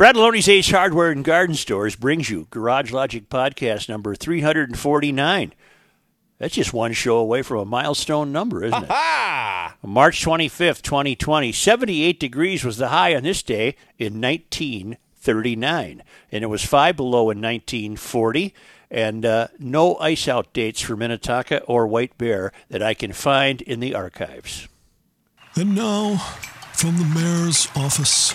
Fratelloni's Ace Hardware and Garden Stores brings you Garage Logic Podcast number 349. That's just one show away from a milestone number, isn't it? Ah! March 25th, 2020. 78 degrees was the high on this day in 1939. And it was five below in 1940. And uh, no ice out dates for Minnetonka or White Bear that I can find in the archives. And now, from the mayor's office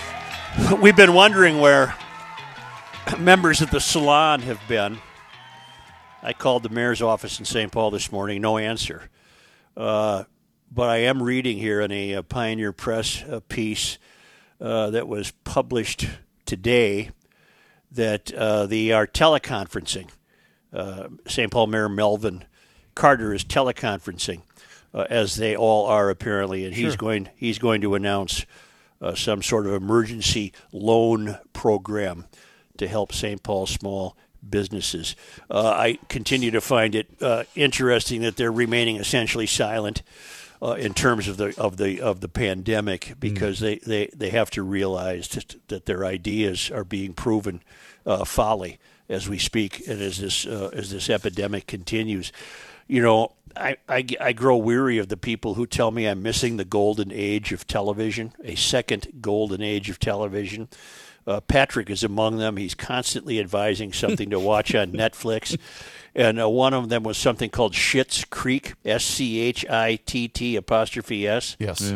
We've been wondering where members of the salon have been. I called the mayor's office in St. Paul this morning, no answer. Uh, but I am reading here in a, a Pioneer Press uh, piece uh, that was published today that uh, they are teleconferencing. Uh, St. Paul Mayor Melvin Carter is teleconferencing, uh, as they all are apparently, and he's going he's going to announce uh, some sort of emergency loan program to help St. Paul small businesses. Uh, I continue to find it uh, interesting that they're remaining essentially silent uh, in terms of the of the of the pandemic because they, they, they have to realize that, that their ideas are being proven uh, folly as we speak and as this uh, as this epidemic continues. You know, I, I, I grow weary of the people who tell me I'm missing the golden age of television, a second golden age of television. Uh, Patrick is among them. He's constantly advising something to watch on Netflix. And uh, one of them was something called Schitt's Creek, S C H I T T apostrophe S. Yes.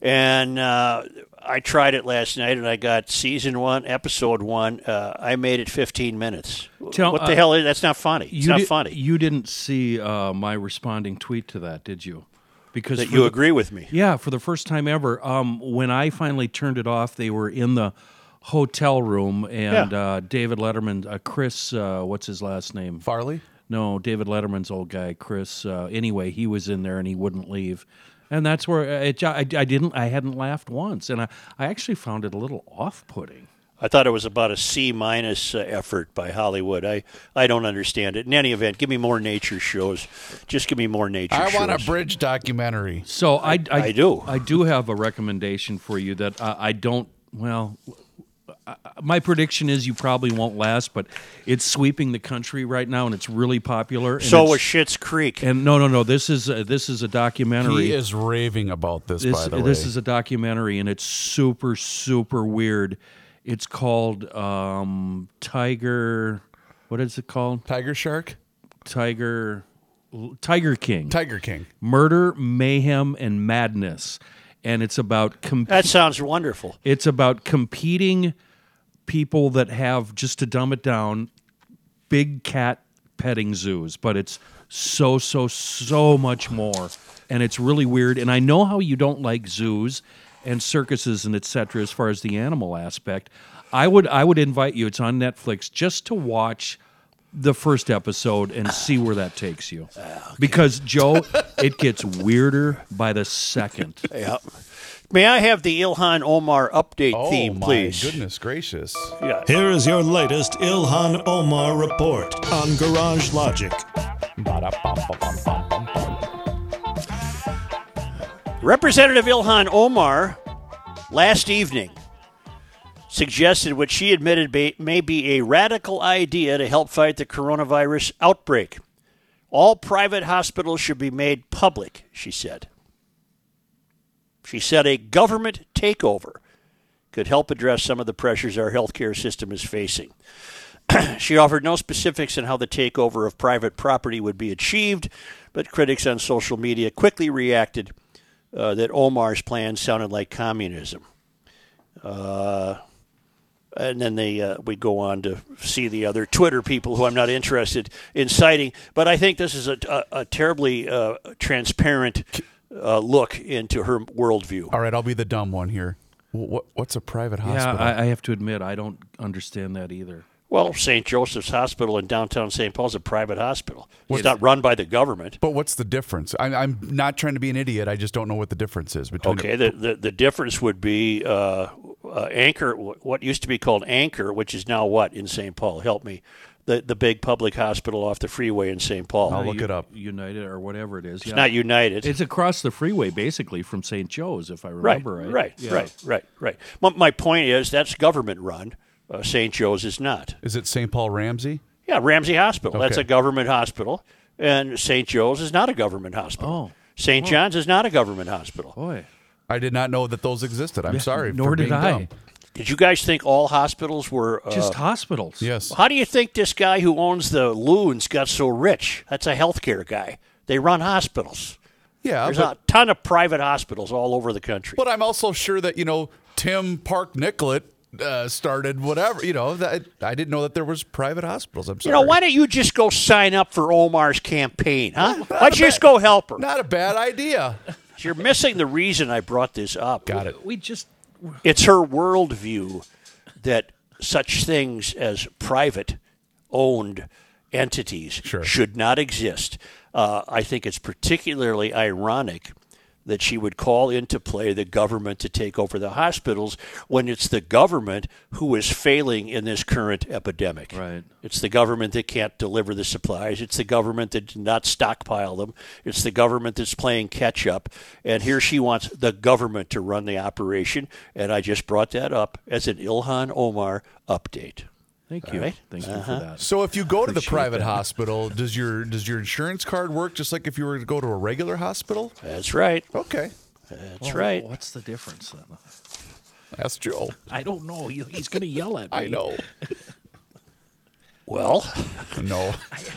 And uh, I tried it last night, and I got season one, episode one. Uh, I made it 15 minutes. Tell- what the uh, hell is that's not funny? It's not di- funny. You didn't see uh, my responding tweet to that, did you? Because that you the- agree with me. Yeah, for the first time ever. Um, when I finally turned it off, they were in the hotel room, and Yeah. uh, David Letterman, uh, Chris, uh, what's his last name? Farley? No, David Letterman's old guy, Chris. Uh, anyway, he was in there and he wouldn't leave, and that's where it, I, I didn't. I hadn't laughed once, and I, I actually found it a little off-putting. I thought it was about a C minus uh, effort by Hollywood. I, I don't understand it. In any event, give me more nature shows. Just give me more nature shows. I shows. want a bridge documentary. So I, I, I do. I do have a recommendation for you that I, I don't. Well, I- my prediction is you probably won't last, but it's sweeping the country right now, and it's really popular. And so it's- was Schitt's Creek. And no, no, no. This is a, this is a documentary. He is raving about this, this by the way. this is a documentary, and it's super super weird. It's called um, Tiger. What is it called? Tiger Shark? Tiger. Tiger King. Tiger King. Murder, mayhem, and madness, and it's about com- that sounds wonderful. it's about competing people that have just to dumb it down, big cat petting zoos, but it's so so so much more, and it's really weird. And I know how you don't like zoos and circuses and etc. As far as the animal aspect, I would I would invite you. It's on Netflix just to watch the first episode and see where that takes you. Ah, because Joe, it gets weirder by the second. Yeah. May I have the Ilhan Omar update Oh, theme, my please? goodness gracious. Yeah. Here is your latest Ilhan Omar report on Garage Logic. Representative Ilhan Omar last evening suggested what she admitted ba- may be a radical idea to help fight the coronavirus outbreak. All private hospitals should be made public, she said. She said a government takeover could help address some of the pressures our healthcare system is facing. she offered no specifics on how the takeover of private property would be achieved, but critics on social media quickly reacted uh, that Omar's plan sounded like communism. Uh, and then they uh, we go on to see the other Twitter people who I'm not interested in citing. But I think this is a, a, a terribly uh, transparent uh, look into her worldview. All right, I'll be the dumb one here. What, what's a private Yeah, hospital? I, I have to admit, I don't understand that either. Well, St. Joseph's Hospital in downtown St. Paul is a private hospital. It's What's- not run by the government. but what's the difference? I, I'm not trying to be an idiot. I just don't know what the difference is between. Okay, the, the, the difference would be uh, uh, Ancker, what used to be called Ancker, which is now what in St. Paul? Help me. The, the big public hospital off the freeway in St. Paul. I'll look U- it up. United or whatever it is. It's not United. It's across the freeway, basically, from St. Joe's, if I remember right. right, Yeah. right, right, right. My, my point is that's government run. Uh, St. Joe's is not. Is it St. Paul Ramsey? Yeah, Ramsey Hospital. That's a government hospital. And St. Joe's is not a government hospital. Oh. St. John's is not a government hospital. Boy, I did not know that those existed. I'm sorry. nor for did being I. dumb. Did you guys think all hospitals were. Uh, just hospitals. Yes. How do you think this guy who owns the loons got so rich? That's a healthcare guy. They run hospitals. Yeah, There's but, a ton of private hospitals all over the country. but I'm also sure that you know Tim Park Nicollet uh, started whatever. You know that I didn't know that there was private hospitals. I'm sorry. you know, why don't you just go sign up for Omar's campaign, huh? Why don't you just go help her? Not a bad idea. You're missing the reason I brought this up. Got it. We just It's her worldview that such things as private owned entities Sure. should not exist. Uh, I think it's particularly ironic that she would call into play the government to take over the hospitals when it's the government who is failing in this current epidemic. Right. It's the government that can't deliver the supplies. It's the government that did not stockpile them. It's the government that's playing catch up. And here she wants the government to run the operation. And I just brought that up as an Ilhan Omar update. Thank you, right. thank you Uh-huh. for that. So if you go to the private that. hospital, does your does your insurance card work just like if you were to go to a regular hospital? That's right. Okay, That's Well, right. What's the difference then? that's Joe. I don't know. He- He's going to yell at me. I know. Well, No,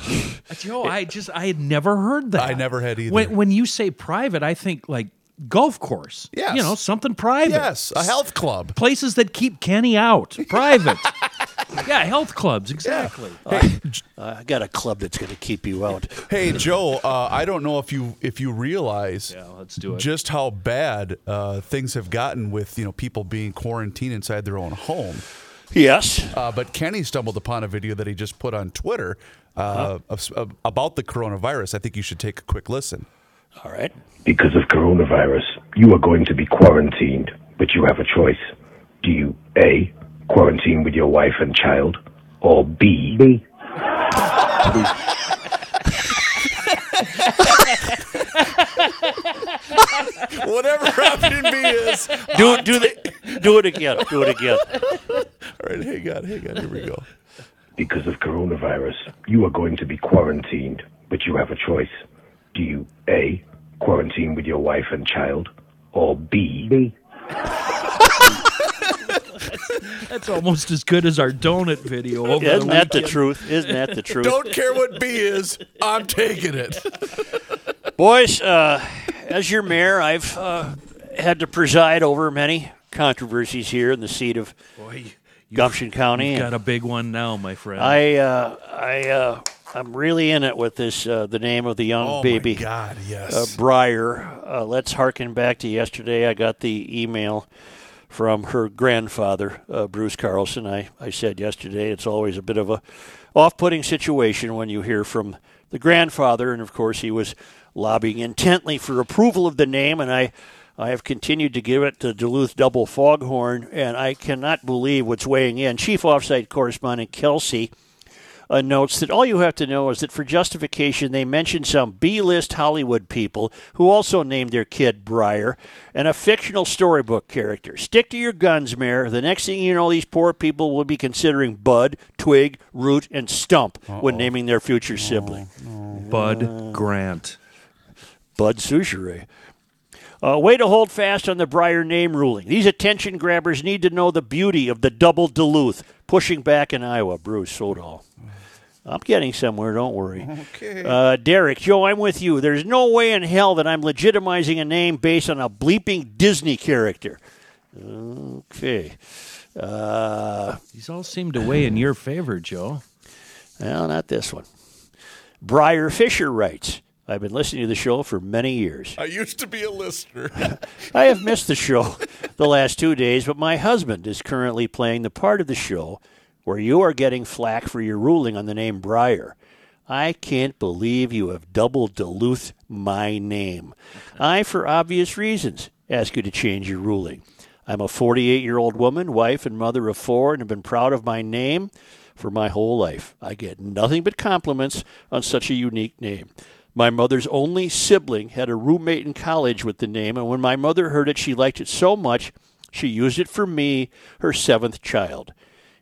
Joe, I just I had never heard that. I never had either. When when you say private, I think like golf course. Yes. You know, something private. yes, a health club. Places that keep Kenny out. Private. yeah, health clubs, exactly. Hey, I got a club that's going to keep you out. Hey Joe, uh, I don't know if you if you realize Yeah, let's do it. just how bad uh, things have gotten with you know people being quarantined inside their own home. Yes. Uh, but Kenny stumbled upon a video that he just put on Twitter uh, of, of- about the coronavirus. I think you should take a quick listen. All right. Because of coronavirus, you are going to be quarantined, but you have a choice. Do you A, quarantine with your wife and child, or B, B. Whatever option B is. Do do the do it again. Do it again. All right, hang on, hang on. Here we go. Because of coronavirus, you are going to be quarantined, but you have a choice. Do you A, quarantine with your wife and child, or B, B. That's almost as good as our donut video over Isn't the that the weekend. truth? Isn't that the truth? Don't care what B is. I'm taking it. Boys, uh, as your mayor, I've uh, had to preside over many controversies here in the seat of Boy, you- Gumption County. You've got a big one now, my friend. I, uh, I, uh, I'm really in it with this. Uh, the name of the young Oh baby, my God, uh, yes. Breyer. Uh, let's harken back to yesterday. I got the email from her grandfather, uh, Bruce Carlson. I, I said yesterday it's always a bit of a off-putting situation when you hear from the grandfather, and of course he was lobbying intently for approval of the name, and I. I have continued to give it to Duluth Double Foghorn, and I cannot believe what's weighing in. Chief Offsite Correspondent Kelsey uh, notes that all you have to know is that for justification, they mentioned some B list Hollywood people who also named their kid Briar and a fictional storybook character. Stick to your guns, Mayor. The next thing you know, these poor people will be considering Bud, Twig, Root, and Stump when naming their future sibling. Bud Grant. Bud Soucheray. Uh, way to hold fast on the Breyer name ruling. These attention grabbers need to know the beauty of the double Duluth pushing back in Iowa. Bruce Sodal. I'm getting somewhere, don't worry. Okay. Uh, Derek, Joe, I'm with you. There's no way in hell that I'm legitimizing a name based on a bleeping Disney character. Okay. Uh, These all seem to weigh in your favor, Joe. well, not this one. Briar Fisher writes I've been listening to the show for many years. I used to be a listener. I have missed the show the last two days, but my husband is currently playing the part of the show where you are getting flack for your ruling on the name Breyer. I can't believe you have double Duluth my name. I, for obvious reasons, ask you to change your ruling. I'm a 48 year old woman, wife and mother of four, and have been proud of my name for my whole life. I get nothing but compliments on such a unique name. My mother's only sibling had a roommate in college with the name, and when my mother heard it, she liked it so much she used it for me, her seventh child.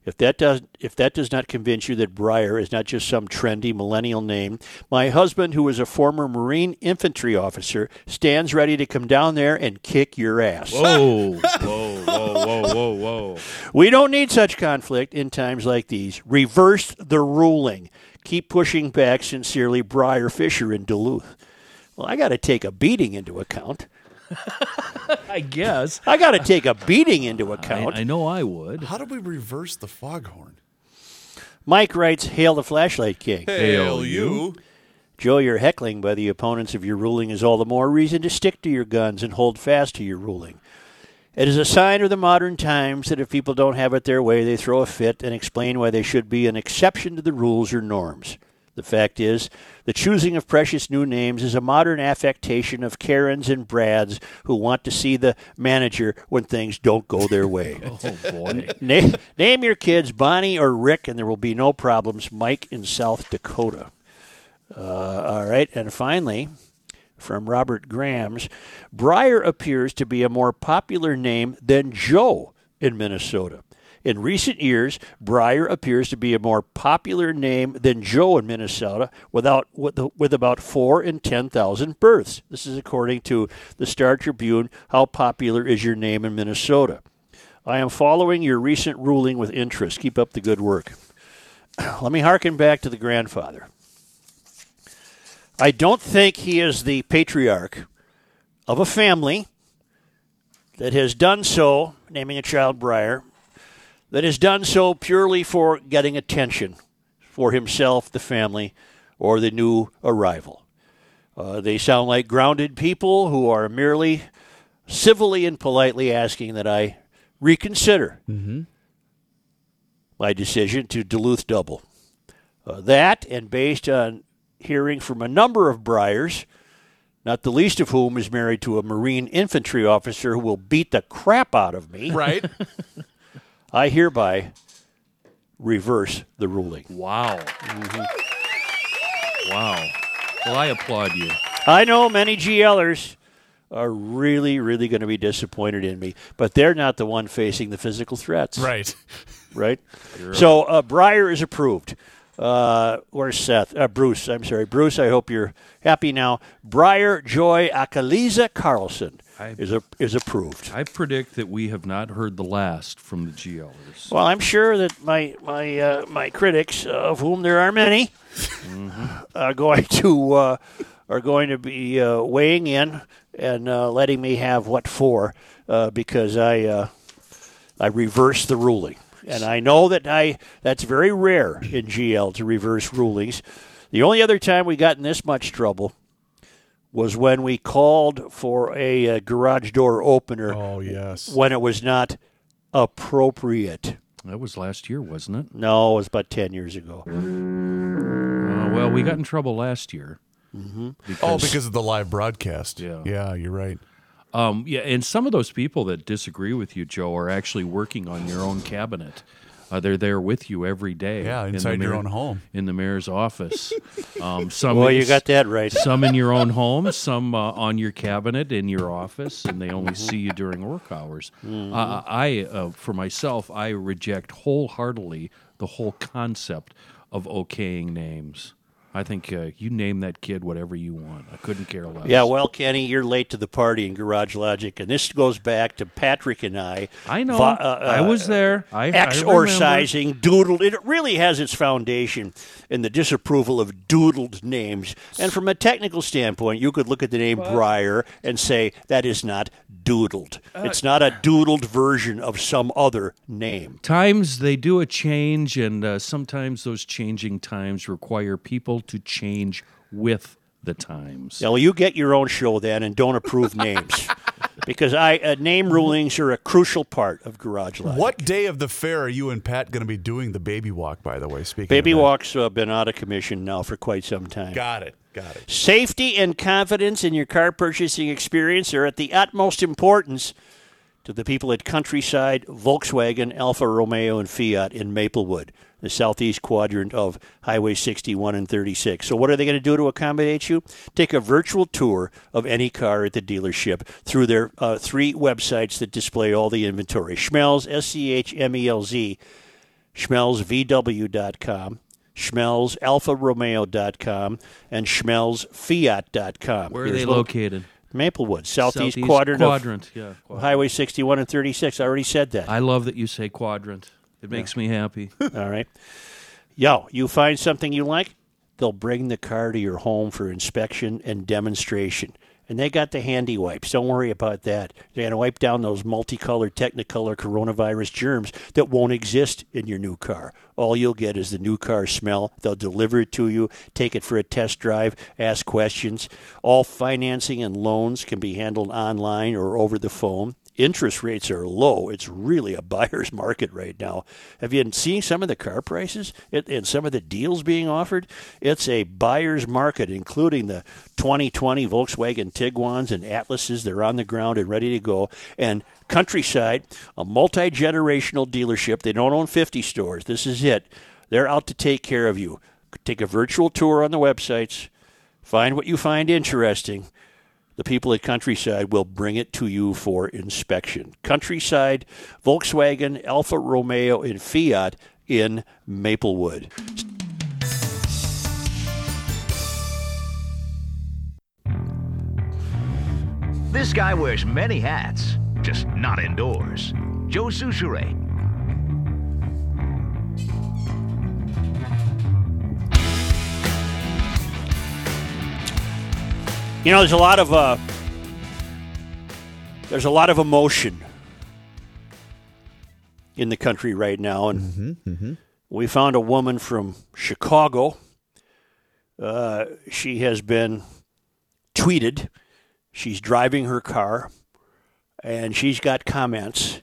If that does if that does not convince you that Breyer is not just some trendy millennial name, my husband, who is a former Marine infantry officer, stands ready to come down there and kick your ass. Whoa, whoa, whoa, whoa, whoa, whoa. We don't need such conflict in times like these. Reverse the ruling. Keep pushing back sincerely, Briar Fisher in Duluth. Well, I got to take a beating into account. I guess. I got to take a beating into I, account. I know I would. How do we reverse the foghorn? Mike writes, "Hail the flashlight king." Hail you. Joe, your heckling by the opponents of your ruling is all the more reason to stick to your guns and hold fast to your ruling. It is a sign of the modern times that if people don't have it their way, they throw a fit and explain why they should be an exception to the rules or norms. The fact is, the choosing of precious new names is a modern affectation of Karens and Brads who want to see the manager when things don't go their way. Oh boy. Na- name your kids Bonnie or Rick, and there will be no problems. Mike in South Dakota. Uh, all right, and finally, from Robert Grams, Breyer appears to be a more popular name than Joe in Minnesota. In recent years, Breyer appears to be a more popular name than Joe in Minnesota, without with, with about four in ten thousand births. This is according to the Star Tribune. How popular is your name in Minnesota? I am following your recent ruling with interest. Keep up the good work. Let me hearken back to the grandfather. I don't think he is the patriarch of a family that has done so, naming a child Breyer, that has done so purely for getting attention for himself, the family, or the new arrival. Uh, they sound like grounded people who are merely civilly and politely asking that I reconsider my decision to Duluth double. Uh, that, and based on hearing from a number of Briars, not the least of whom is married to a Marine infantry officer who will beat the crap out of me, Right? I hereby reverse the ruling. Wow. Wow. Well, I applaud you. I know many GLers are really, really going to be disappointed in me, but they're not the one facing the physical threats. right. right? So uh, Breyer is approved. Uh, where's Seth? Uh, Bruce, I'm sorry. Bruce, I hope you're happy now. Breyer Joy Akaliza Carlson I- is, a, is approved. I predict that we have not heard the last from the GLers. Well, I'm sure that my my uh, my critics, uh, of whom there are many, are going to uh, are going to be uh, weighing in and uh, letting me have what for uh, because I uh, I reversed the ruling, and I know that I that's very rare in GL to reverse rulings. The only other time we got in this much trouble was when we called for a, uh garage door opener Oh, yes. when it was not appropriate. That was last year, wasn't it? No, it was about 10 years ago. Uh, well, we got in trouble last year. Mm-hmm. Oh, because of the live broadcast. Yeah. Yeah, you're right. Um, yeah, and some of those people that disagree with you, Joe, are actually working on your own cabinet. Uh, they're there with you every day. Yeah, in the inside your mayor- own home. in the mayor's office. Um, some Well, you got that right. some in your own home, some uh, on your cabinet in your office, and they only see you during work hours. Uh, I, uh, for myself, I reject wholeheartedly the whole concept of okaying names. I think uh, you name that kid whatever you want. I couldn't care less. Yeah, well, Kenny, you're late to the party in Garage Logic, and this goes back to Patrick and I. I know. Va- uh, I was uh, there. I, I. Exorcising, doodled. It really has its foundation in the disapproval of doodled names. And from a technical standpoint, you could look at the name Breyer and say that is not doodled. Uh, it's not a doodled version of some other name. Times they do a change, and uh, sometimes those changing times require people to change with the times. Yeah, well, you get your own show then, and don't approve names, because I uh, name rulings are a crucial part of Garage Logic. What day of the fair are you and Pat going to be doing the baby walk? By the way, speaking Baby of that? Walk's uh, been out of commission now for quite some time. Got it. Got it. Safety and confidence in your car purchasing experience are at the utmost importance to the people at Countryside, Volkswagen, Alfa Romeo, and Fiat in Maplewood, the southeast quadrant of Highway 61 and 36. So, what are they going to do to accommodate you? Take a virtual tour of any car at the dealership through their uh, three websites that display all the inventory Schmelz, S C H M E L Z, schmelzvw.com. SchmelzAlfaRomeo.com and SchmelzFiat.com. Where are Here's they located? Maplewood, southeast, Southeast quadrant, quadrant, yeah, of quadrant. Highway 61 and 36. I already said that. I love that you say quadrant. It makes me happy. All right. Yo, you find something you like, they'll bring the car to your home for inspection and demonstration. And they got the handy wipes. Don't worry about that. They're going to wipe down those multicolored Technicolor coronavirus germs that won't exist in your new car. All you'll get is the new car smell. They'll deliver it to you, take it for a test drive, ask questions. All financing and loans can be handled online or over the phone interest rates are low. It's really a buyer's market right now. Have you seen some of the car prices and- and some of the deals being offered? It's a buyer's market, including the 2020 Volkswagen Tiguan's and Atlases. They're on the ground and ready to go. And Countryside, a multi generational dealership. They don't own 50 stores. This is it. They're out to take care of you. Take a virtual tour on the websites. Find what you find interesting the people at Countryside will bring it to you for inspection. Countryside, Volkswagen, Alfa Romeo, and Fiat in Maplewood. This guy wears many hats, just not indoors. Joe Soucheray. You know, there's a lot of uh, there's a lot of emotion in the country right now, and we found a woman from Chicago. Uh, she has been tweeted. She's driving her car, and she's got comments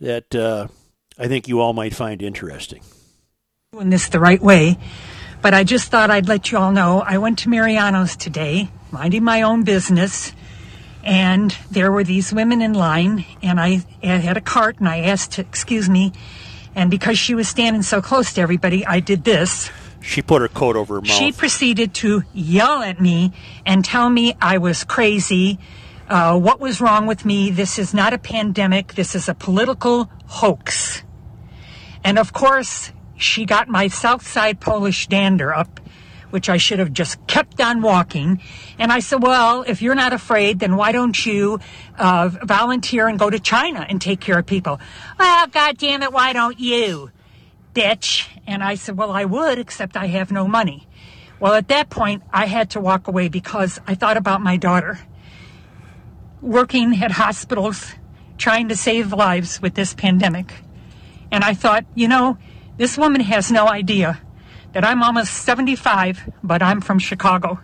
that uh, I think you all might find interesting. doing this the right way, but I just thought I'd let you all know I went to Mariano's today, minding my own business, and there were these women in line, and I, I had a cart, and I asked to excuse me, and because she was standing so close to everybody, I did this. She put her coat over her mouth. She proceeded to yell at me and tell me I was crazy. Uh, what was wrong with me? This is not a pandemic. This is a political hoax. And of course, she got my South Side Polish dander up, which I should have just kept on walking. And I said, well, if you're not afraid, then why don't you uh, volunteer and go to China and take care of people? Well, God damn it, why don't you? bitch. And I said, Well, I would, except I have no money. Well, at that point, I had to walk away because I thought about my daughter working at hospitals, trying to save lives with this pandemic. And I thought, you know, this woman has no idea that I'm almost 75, but I'm from Chicago.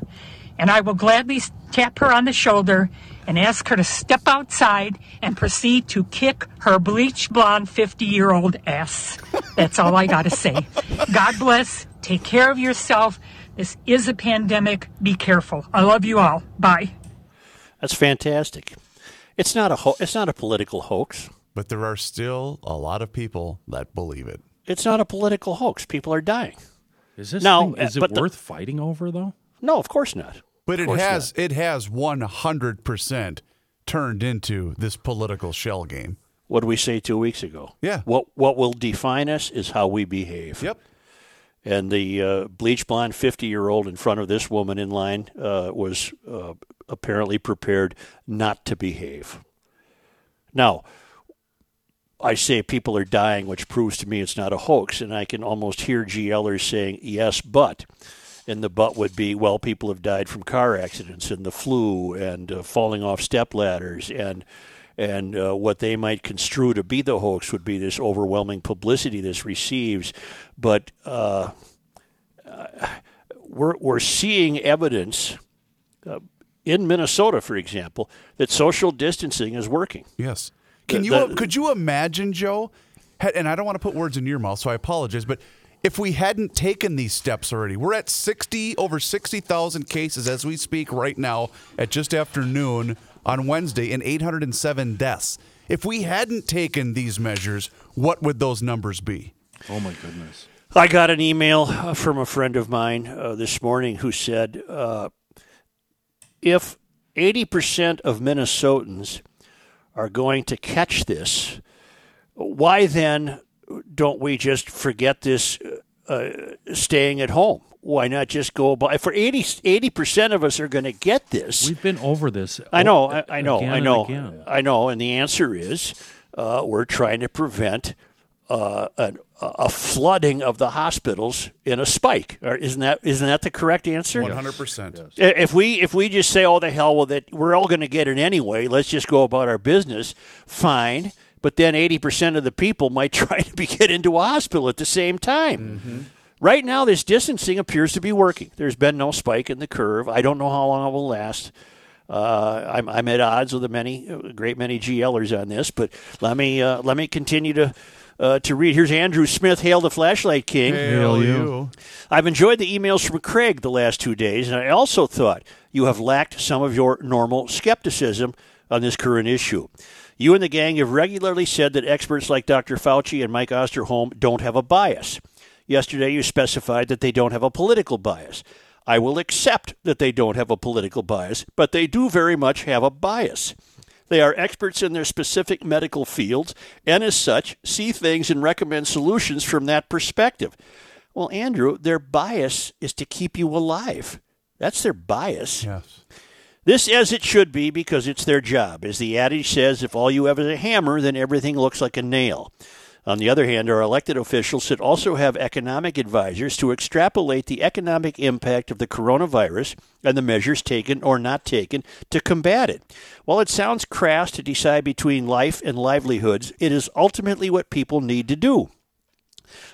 And I will gladly tap her on the shoulder and ask her to step outside and proceed to kick her bleach blonde 50 year old ass. That's all I got to say. God bless. Take care of yourself. This is a pandemic. Be careful. I love you all. Bye. That's fantastic. It's not a ho- it's not a political hoax. But there are still a lot of people that believe it. It's not a political hoax. People are dying. Is this No, thing, is uh, it but the- worth fighting over though? No, of course not. But it course has it has one hundred percent turned into this political shell game. What did we say two weeks ago? Yeah. What what will define us is how we behave. Yep. And the uh, bleach blonde fifty year old in front of this woman in line uh, was uh, apparently prepared not to behave. Now, I say people are dying, which proves to me it's not a hoax, and I can almost hear GLers saying yes, but. And the but would be, well, people have died from car accidents and the flu and uh, falling off step ladders and and uh, what they might construe to be the hoax would be this overwhelming publicity this receives. But uh, we're we're seeing evidence uh, in Minnesota, for example, that social distancing is working. Yes. Can The- you the- could you imagine, Joe? And I don't want to put words in your mouth, so I apologize, but if we hadn't taken these steps already, we're at 60 over 60,000 cases as we speak right now at just after noon on Wednesday and 807 deaths. If we hadn't taken these measures, what would those numbers be? Oh my goodness. I got an email uh, from a friend of mine uh, this morning who said uh, if 80% of Minnesotans are going to catch this, why then don't we just forget this uh, staying at home? Why not just go by? For 80 percent of us are going to get this. We've been over this. I know, I know, I know. I know. And the answer is uh, we're trying to prevent uh, an, a flooding of the hospitals in a spike. Or isn't that isn't that the correct answer? 100%. If we if we just say, "Oh, the hell with it," we're all going to get it anyway. Let's just go about our business. Fine, but then eighty percent of the people might try to be, get into a hospital at the same time. Right now, this distancing appears to be working. There's been no spike in the curve. I don't know how long it will last. Uh, I'm, I'm at odds with a many, a great many GLers on this, but let me uh, let me continue to uh, to read. Here's Andrew Smith, hail the flashlight king. Hail you. I've enjoyed the emails from Craig the last two days, and I also thought you have lacked some of your normal skepticism on this current issue. You and the gang have regularly said that experts like Dr. Fauci and Mike Osterholm don't have a bias. Yesterday, you specified that they don't have a political bias. I will accept that they don't have a political bias, but they do very much have a bias. They are experts in their specific medical fields, and as such, see things and recommend solutions from that perspective. Well, Andrew, their bias is to keep you alive. That's their bias. Yes. This as it should be because it's their job. As the adage says, if all you have is a hammer, then everything looks like a nail. On the other hand, our elected officials should also have economic advisors to extrapolate the economic impact of the coronavirus and the measures taken or not taken to combat it. While it sounds crass to decide between life and livelihoods, it is ultimately what people need to do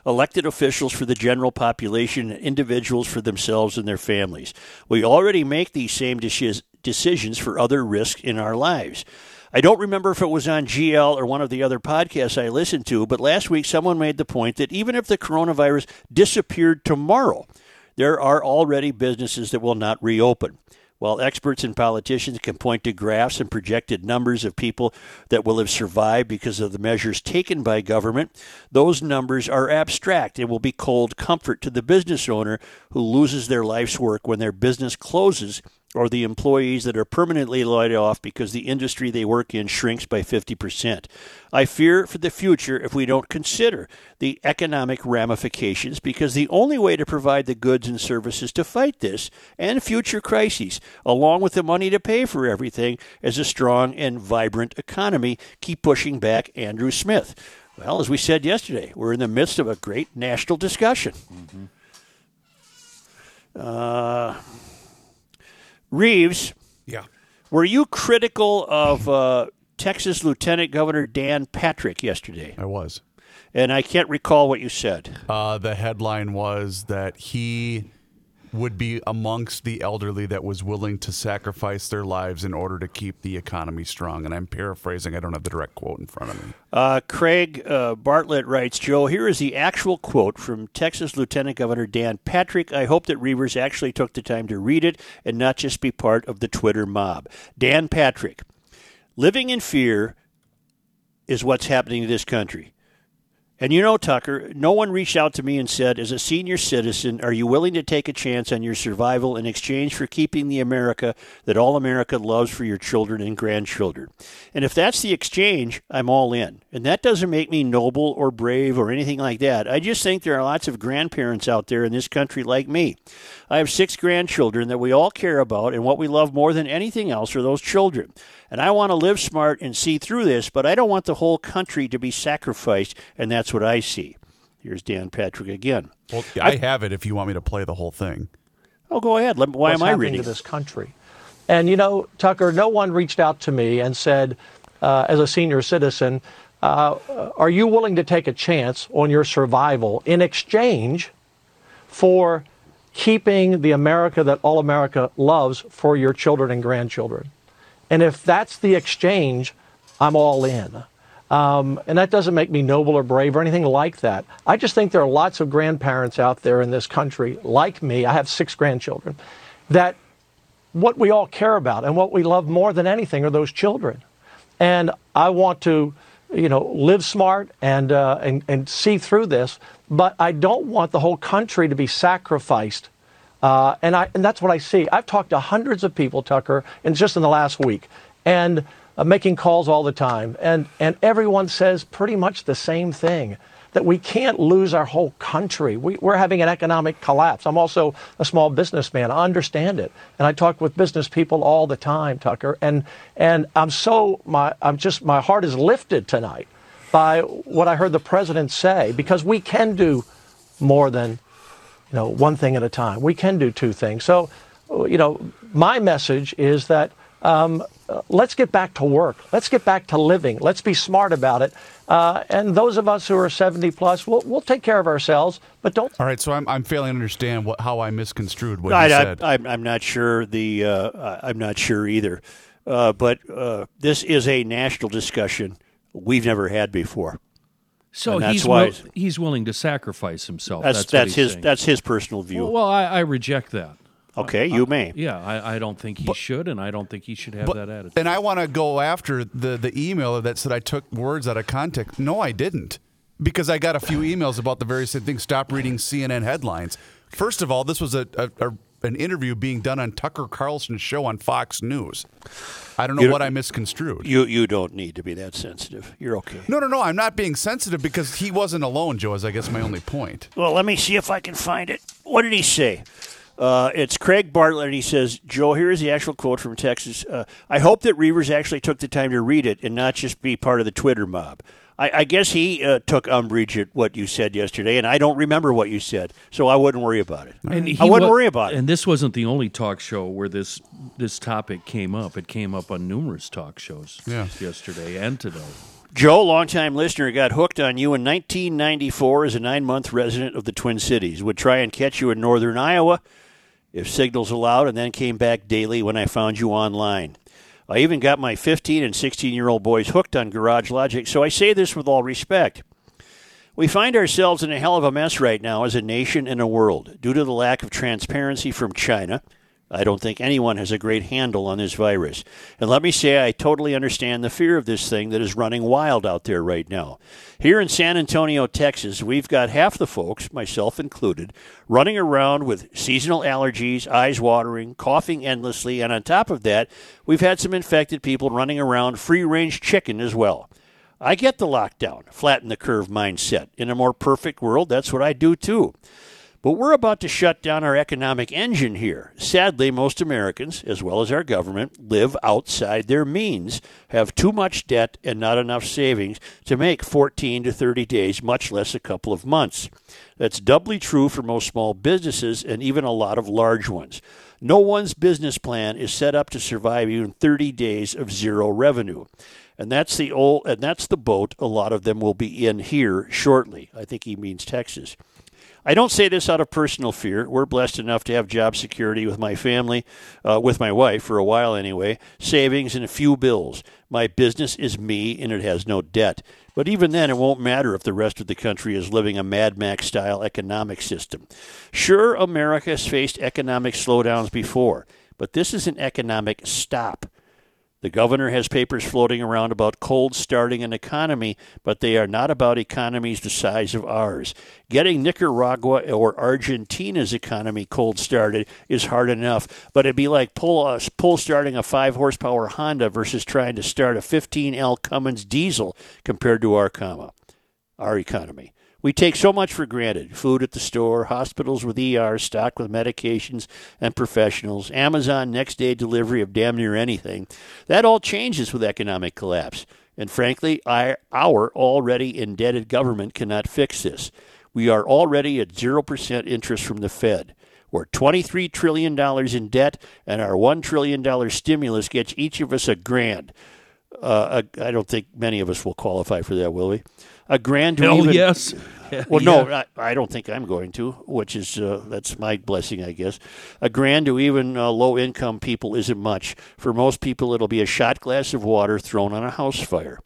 elected officials for the general population and individuals for themselves and their families. We already make these same decisions for other risks in our lives. I don't remember if it was on GL or one of the other podcasts I listened to, but last week someone made the point that even if the coronavirus disappeared tomorrow, there are already businesses that will not reopen. While experts and politicians can point to graphs and projected numbers of people that will have survived because of the measures taken by government, those numbers are abstract and will be cold comfort to the business owner who loses their life's work when their business closes or the employees that are permanently laid off because the industry they work in shrinks by 50%. I fear for the future if we don't consider the economic ramifications because the only way to provide the goods and services to fight this and future crises, along with the money to pay for everything, is a strong and vibrant economy. Keep pushing back, Andrew Smith. Well, as we said yesterday, we're in the midst of a great national discussion. Uh, Reavers, Yeah. were you critical of uh, Texas Lieutenant Governor Dan Patrick yesterday? I was. And I can't recall what you said. Uh, the headline was that he would be amongst the elderly that was willing to sacrifice their lives in order to keep the economy strong. And I'm paraphrasing. I don't have the direct quote in front of me. Uh, Craig uh, Bartlett writes, Joe, here is the actual quote from Texas Lieutenant Governor Dan Patrick. I hope that Reavers actually took the time to read it and not just be part of the Twitter mob. Dan Patrick, living in fear is what's happening to this country. And you know, Tucker, no one reached out to me and said, as a senior citizen, are you willing to take a chance on your survival in exchange for keeping the America that all America loves for your children and grandchildren? And if that's the exchange, I'm all in. And that doesn't make me noble or brave or anything like that. I just think there are lots of grandparents out there in this country like me. I have six grandchildren that we all care about, and what we love more than anything else are those children. And I want to live smart and see through this, but I don't want the whole country to be sacrificed, and that's what I see. Here's Dan Patrick again. Well, I have it if you want me to play the whole thing. Oh, go ahead. Let, why what's am I happening reading? to this country. And you know, Tucker, no one reached out to me and said, uh, as a senior citizen, uh, are you willing to take a chance on your survival in exchange for keeping the America that all America loves for your children and grandchildren. And if that's the exchange, I'm all in. Um, and that doesn't make me noble or brave or anything like that. I just think there are lots of grandparents out there in this country, like me, I have six grandchildren, that what we all care about and what we love more than anything are those children. And I want to, you know, live smart and, uh, and, and see through this, but I don't want the whole country to be sacrificed. Uh, and, I, and that's what I see. I've talked to hundreds of people, Tucker, and just in the last week. And uh, making calls all the time, and, and everyone says pretty much the same thing that we can't lose our whole country. We, are having an economic collapse. I'm also a small businessman. I understand it, and I talk with business people all the time, Tucker. And and I'm so my I'm just my heart is lifted tonight by what I heard the president say because we can do more than you know one thing at a time. We can do two things. So you know my message is that um, let's get back to work. Let's get back to living. Let's be smart about it. Uh, and those of us who are 70 plus, we'll, we'll take care of ourselves, but don't. All right, so I'm, I'm failing to understand what, how I misconstrued what I, you said. I, am not sure the uh, I'm not sure either, uh, but uh, this is a national discussion we've never had before. So he's why he's willing to sacrifice himself. That's that's, that's his saying. that's his personal view. Well, I, I reject that. Okay, you may. Yeah, I, I don't think he But- should, and I don't think he should have But- that attitude. And I want to go after the the email that said I took words out of context. No, I didn't, because I got a few emails about the very same thing. Stop reading CNN headlines. First of all, this was a, a, a an interview being done on Tucker Carlson's show on Fox News. I don't know You- what I misconstrued. You you don't need to be that sensitive. You're okay. no, no, no. I'm not being sensitive because he wasn't alone, Joe. Is I guess my only point. Well, let me see if I can find it. What did he say? Uh, it's Craig Bartlett, and he says, Joe, here is the actual quote from Texas. Uh, I hope that Reavers actually took the time to read it and not just be part of the Twitter mob. I, I guess he uh, took umbrage at what you said yesterday, and I don't remember what you said, so I wouldn't worry about it. And I wouldn't wa- worry about it. And this wasn't the only talk show where this this topic came up. It came up on numerous talk shows Yeah. yesterday and today. Joe, longtime listener, got hooked on you in 1994 as a nine month resident of the Twin Cities. Would try and catch you in northern Iowa if signals allowed, and then came back daily when I found you online. I even got my 15 and 16 year old boys hooked on Garage Logic, so I say this with all respect. We find ourselves in a hell of a mess right now as a nation and a world due to the lack of transparency from China. I don't think anyone has a great handle on this virus. And let me say, I totally understand the fear of this thing that is running wild out there right now. Here in San Antonio, Texas, we've got half the folks, myself included, running around with seasonal allergies, eyes watering, coughing endlessly, and on top of that, we've had some infected people running around free range chicken as well. I get the lockdown, flatten the curve mindset. In a more perfect world, that's what I do too. But we're about to shut down our economic engine here. Sadly, most Americans, as well as our government, live outside their means, have too much debt and not enough savings to make 14 to 30 days, much less a couple of months. That's doubly true for most small businesses and even a lot of large ones. No one's business plan is set up to survive even 30 days of zero revenue. And that's the old and that's the boat a lot of them will be in here shortly. I think he means Texas. I don't say this out of personal fear. We're blessed enough to have job security with my family, uh, with my wife for a while anyway, savings and a few bills. My business is me and it has no debt. But even then, it won't matter if the rest of the country is living a Mad Max style economic system. Sure, America has faced economic slowdowns before, but this is an economic stop. The governor has papers floating around about cold starting an economy, but they are not about economies the size of ours. Getting Nicaragua or Argentina's economy cold started is hard enough, but it'd be like pull, uh, pull starting a 5 horsepower Honda versus trying to start a 15L Cummins diesel compared to our comma, our economy. We take so much for granted food at the store, hospitals with ERs stocked with medications and professionals, Amazon next day delivery of damn near anything. That all changes with economic collapse. And frankly, our, already indebted government cannot fix this. We are already at 0% interest from the Fed. We're $23 trillion in debt, and our $1 trillion stimulus gets each of us a grand Uh, I don't think many of us will qualify for that, will we? A grand to Hell even, yes. Well, no, I, I don't think I'm going to, which is uh, that's my blessing, I guess. A grand to even uh, low income people isn't much. For most people, it'll be a shot glass of water thrown on a house fire.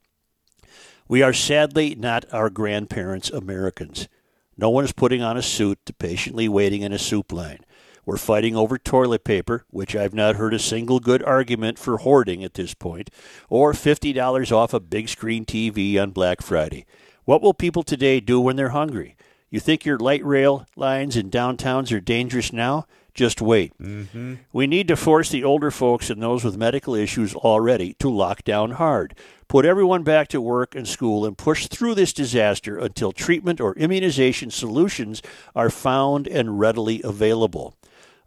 We are sadly not our grandparents' Americans. No one is putting on a suit to patiently waiting in a soup line. We're fighting over toilet paper, which I've not heard a single good argument for hoarding at this point, or $50 off a big screen TV on Black Friday. What will people today do when they're hungry? You think your light rail lines in downtowns are dangerous now? Just wait. Mm-hmm. We need to force the older folks and those with medical issues already to lock down hard. Put everyone back to work and school and push through this disaster until treatment or immunization solutions are found and readily available.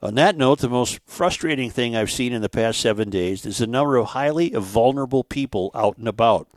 On that note, the most frustrating thing I've seen in the past seven days is the number of highly vulnerable people out and about.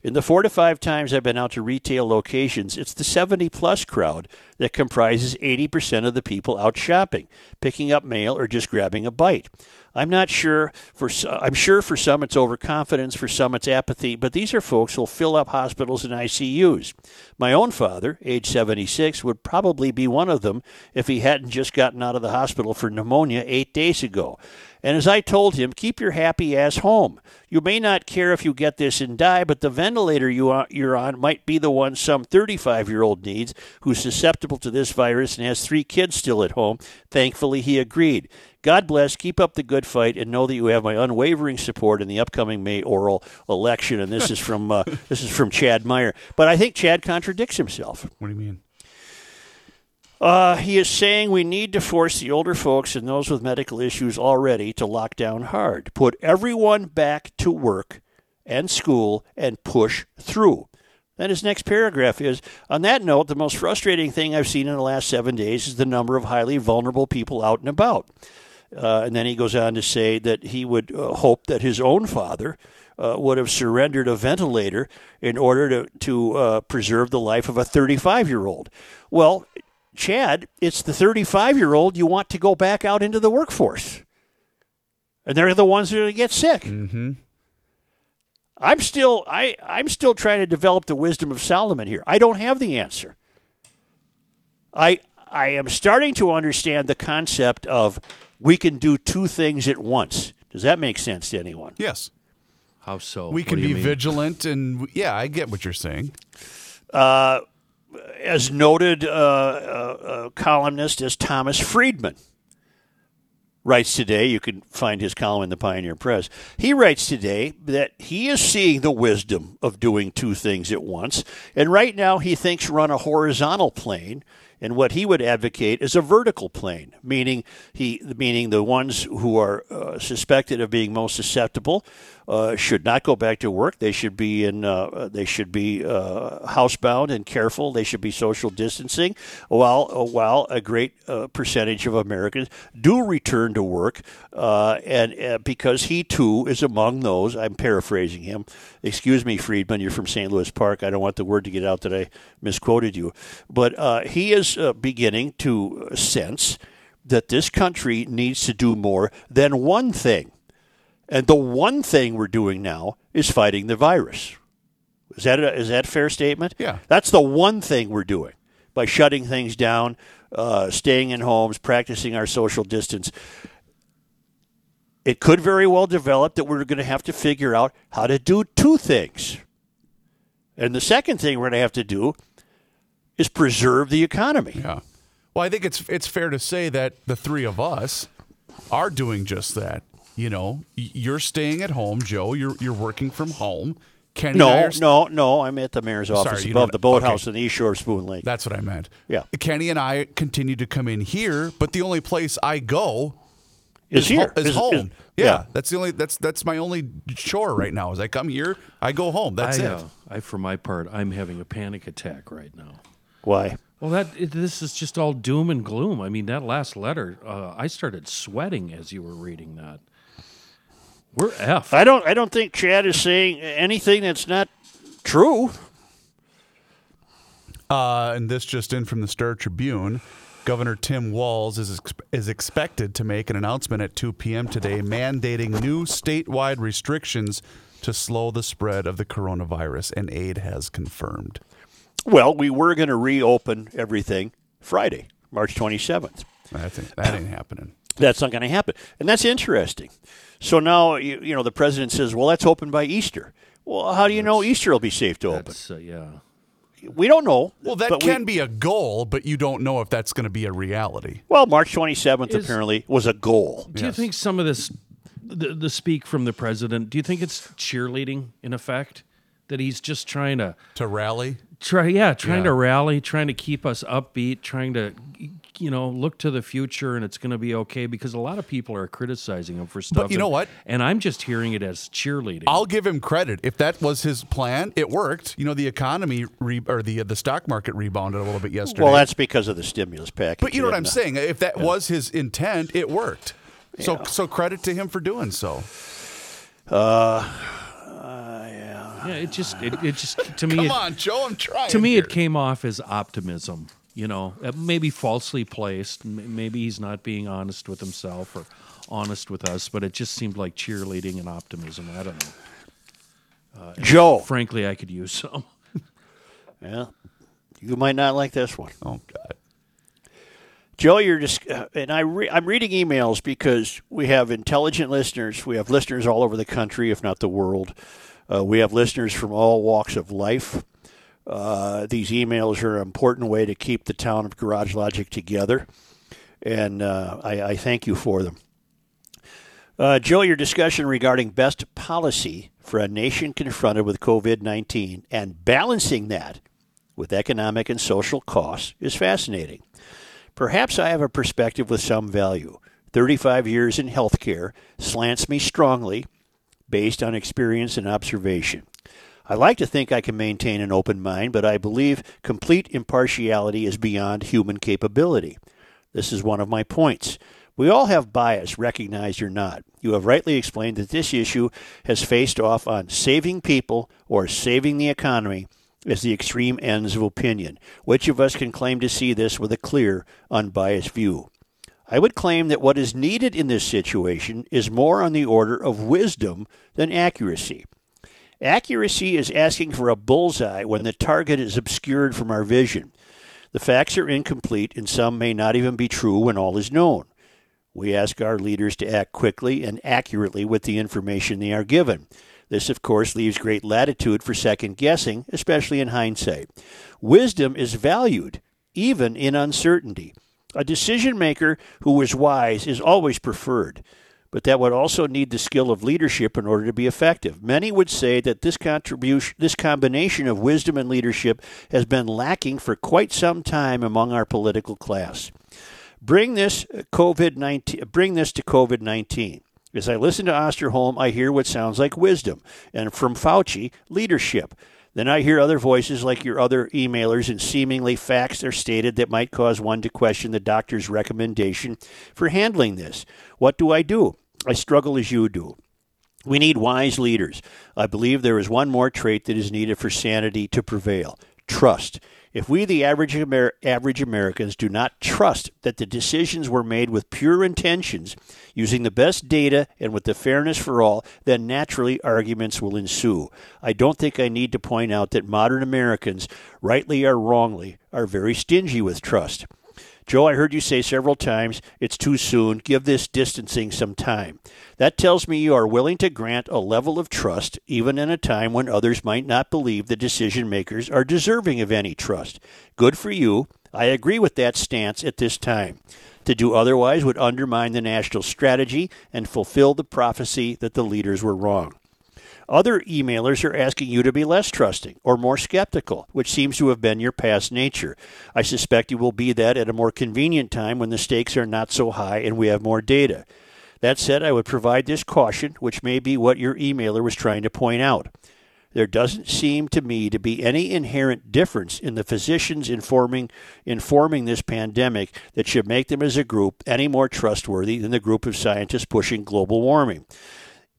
In the four to five times I've been out to retail locations, it's the 70 plus crowd that comprises 80% of the people out shopping, picking up mail, or just grabbing a bite. I'm not sure for I'm sure for some it's overconfidence, for some it's apathy, but these are folks who'll fill up hospitals and ICUs. My own father, age 76, would probably be one of them if he hadn't just gotten out of the hospital for pneumonia 8 days ago. And as I told him, keep your happy ass home. You may not care if you get this and die, but the ventilator you are, you're on might be the one some 35 year old needs who's susceptible to this virus and has three kids still at home. Thankfully, he agreed. God bless, keep up the good fight, and know that you have my unwavering support in the upcoming May oral election. And this is from uh, this is from Chad Meyer. But I think Chad contradicts himself. What do you mean? Uh, he is saying we need to force the older folks and those with medical issues already to lock down hard. Put everyone back to work and school and push through. Then his next paragraph is On that note, the most frustrating thing I've seen in the last seven days is the number of highly vulnerable people out and about. Uh, and then he goes on to say that he would uh, hope that his own father uh, would have surrendered a ventilator in order to, to uh, preserve the life of a 35 year old. Well, Chad, it's the 35 year old you want to go back out into the workforce. And they're the ones that are going to get sick. Mm-hmm. I'm still I, I'm still trying to develop the wisdom of Solomon here. I don't have the answer. I I am starting to understand the concept of we can do two things at once. Does that make sense to anyone? Yes. How so? We What can be mean? vigilant and yeah, I get what you're saying. As noted uh, uh, uh, columnist as Thomas Friedman writes today. You can find his column in the Pioneer Press. He writes today that he is seeing the wisdom of doing two things at once, and right now he thinks we're a horizontal plane. And what he would advocate is a vertical plane, meaning he, meaning the ones who are uh, suspected of being most susceptible uh, should not go back to work. They should be in. Uh, they should be uh, housebound and careful. They should be social distancing. While while a great uh, percentage of Americans do return to work, uh, and because he too is among those. I'm paraphrasing him. Excuse me, Friedman. You're from St. Louis Park. I don't want the word to get out that I misquoted you, but he is beginning to sense that this country needs to do more than one thing. And the one thing we're doing now is fighting the virus. Is that a, is that a fair statement? Yeah. That's the one thing we're doing by shutting things down, uh, staying in homes, practicing our social distance. It could very well develop that we're going to have to figure out how to do two things. And the second thing we're going to have to do is preserve the economy. Yeah. Well, I think it's it's fair to say that the three of us are doing just that. You know, you're staying at home, Joe. You're you're working from home. Kenny No, are st- no, no. I'm at the mayor's office you above the boathouse okay. in the east shore of Spoon Lake. That's what I meant. Yeah. Kenny and I continue to come in here, but the only place I go is ho- here. is Is- home. is- yeah, that's the only that's that's my only chore right now. Is I come here, I go home. That's I, it. uh, I, for my part, I'm having a panic attack right now. Why? Well, that it, this is just all doom and gloom. I mean, that last letter, uh, I started sweating as you were reading that. We're f. I don't. I don't think Chad is saying anything that's not true. Uh, and this just in from the Star Tribune. Governor Tim Walz is ex- is expected to make an announcement at 2 p.m. today mandating new statewide restrictions to slow the spread of the coronavirus, and aid has confirmed. Well, we were going to reopen everything Friday, March 27th. I think that ain't happening. That's not going to happen. And that's interesting. So now, you, you know, the president says, well, let's open by Easter. Well, how do you know Easter will be safe to open? Uh, yeah. We don't know. Well, that but we- can be a goal, but you don't know if that's going to be a reality. Well, March 27th Is- apparently was a goal. Do you think some of this, the, the speak from the president, do you think it's cheerleading in effect? That he's just trying to To rally, try, yeah, trying Yeah. to rally, trying to keep us upbeat, trying to, you know, look to the future and it's going to be okay because a lot of people are criticizing him for stuff. But you know what? And I'm just hearing it as cheerleading. I'll give him credit. If that was his plan, it worked. You know, the economy re- or the the stock market rebounded a little bit yesterday. Well, that's because of the stimulus package. But you know what I'm and, saying? If that was his intent, it worked. So so credit to him for doing so. Uh yeah, it just, it, it just to me, Come it, on, Joe, I'm trying. to me, here. it came off as optimism. You know, uh, maybe falsely placed. Maybe he's not being honest with himself or honest with us, but it just seemed like cheerleading and optimism. I don't know. Joe. Frankly, I could use some. Yeah. You might not like this one. Oh God. Joe, you're just, uh, and I re- I'm reading emails because we have intelligent listeners. We have listeners all over the country, if not the world. Uh, we have listeners from all walks of life. Uh, these emails are an important way to keep the town of Garage Logic together, and uh, I, I thank you for them. Uh, Joe, your discussion regarding best policy for a nation confronted with COVID 19 and balancing that with economic and social costs is fascinating. Perhaps I have a perspective with some value. 35 years in healthcare slants me strongly based on experience and observation. I like to think I can maintain an open mind, but I believe complete impartiality is beyond human capability. This is one of my points. We all have bias, recognized or not. You have rightly explained that this issue has faced off on saving people or saving the economy as the extreme ends of opinion. Which of us can claim to see this with a clear, unbiased view? I would claim that what is needed in this situation is more on the order of wisdom than accuracy. Accuracy is asking for a bullseye when the target is obscured from our vision. The facts are incomplete, and some may not even be true when all is known. We ask our leaders to act quickly and accurately with the information they are given. This, of course, leaves great latitude for second guessing, especially in hindsight. Wisdom is valued, even in uncertainty. A decision maker who is wise is always preferred, but that would also need the skill of leadership in order to be effective. Many would say that this contribution, this combination of wisdom and leadership has been lacking for quite some time among our political class. Bring this COVID nineteen. Bring this to COVID nineteen. As I listen to Osterholm, I hear what sounds like wisdom, and from Fauci, leadership. Then I hear other voices like your other emailers, and seemingly facts are stated that might cause one to question the doctor's recommendation for handling this. What do I do? I struggle as you do. We need wise leaders. I believe there is one more trait that is needed for sanity to prevail trust. If we, the average, Amer- average Americans, do not trust that the decisions were made with pure intentions, using the best data and with the fairness for all, then naturally arguments will ensue. I don't think I need to point out that modern Americans, rightly or wrongly, are very stingy with trust. Joe, I heard you say several times it's too soon. Give this distancing some time. That tells me you are willing to grant a level of trust, even in a time when others might not believe the decision makers are deserving of any trust. Good for you. I agree with that stance at this time. To do otherwise would undermine the national strategy and fulfill the prophecy that the leaders were wrong. Other emailers are asking you to be less trusting or more skeptical, which seems to have been your past nature. I suspect you will be that at a more convenient time when the stakes are not so high and we have more data. That said, I would provide this caution, which may be what your emailer was trying to point out. There doesn't seem to me to be any inherent difference in the physicians informing informing this pandemic that should make them as a group any more trustworthy than the group of scientists pushing global warming.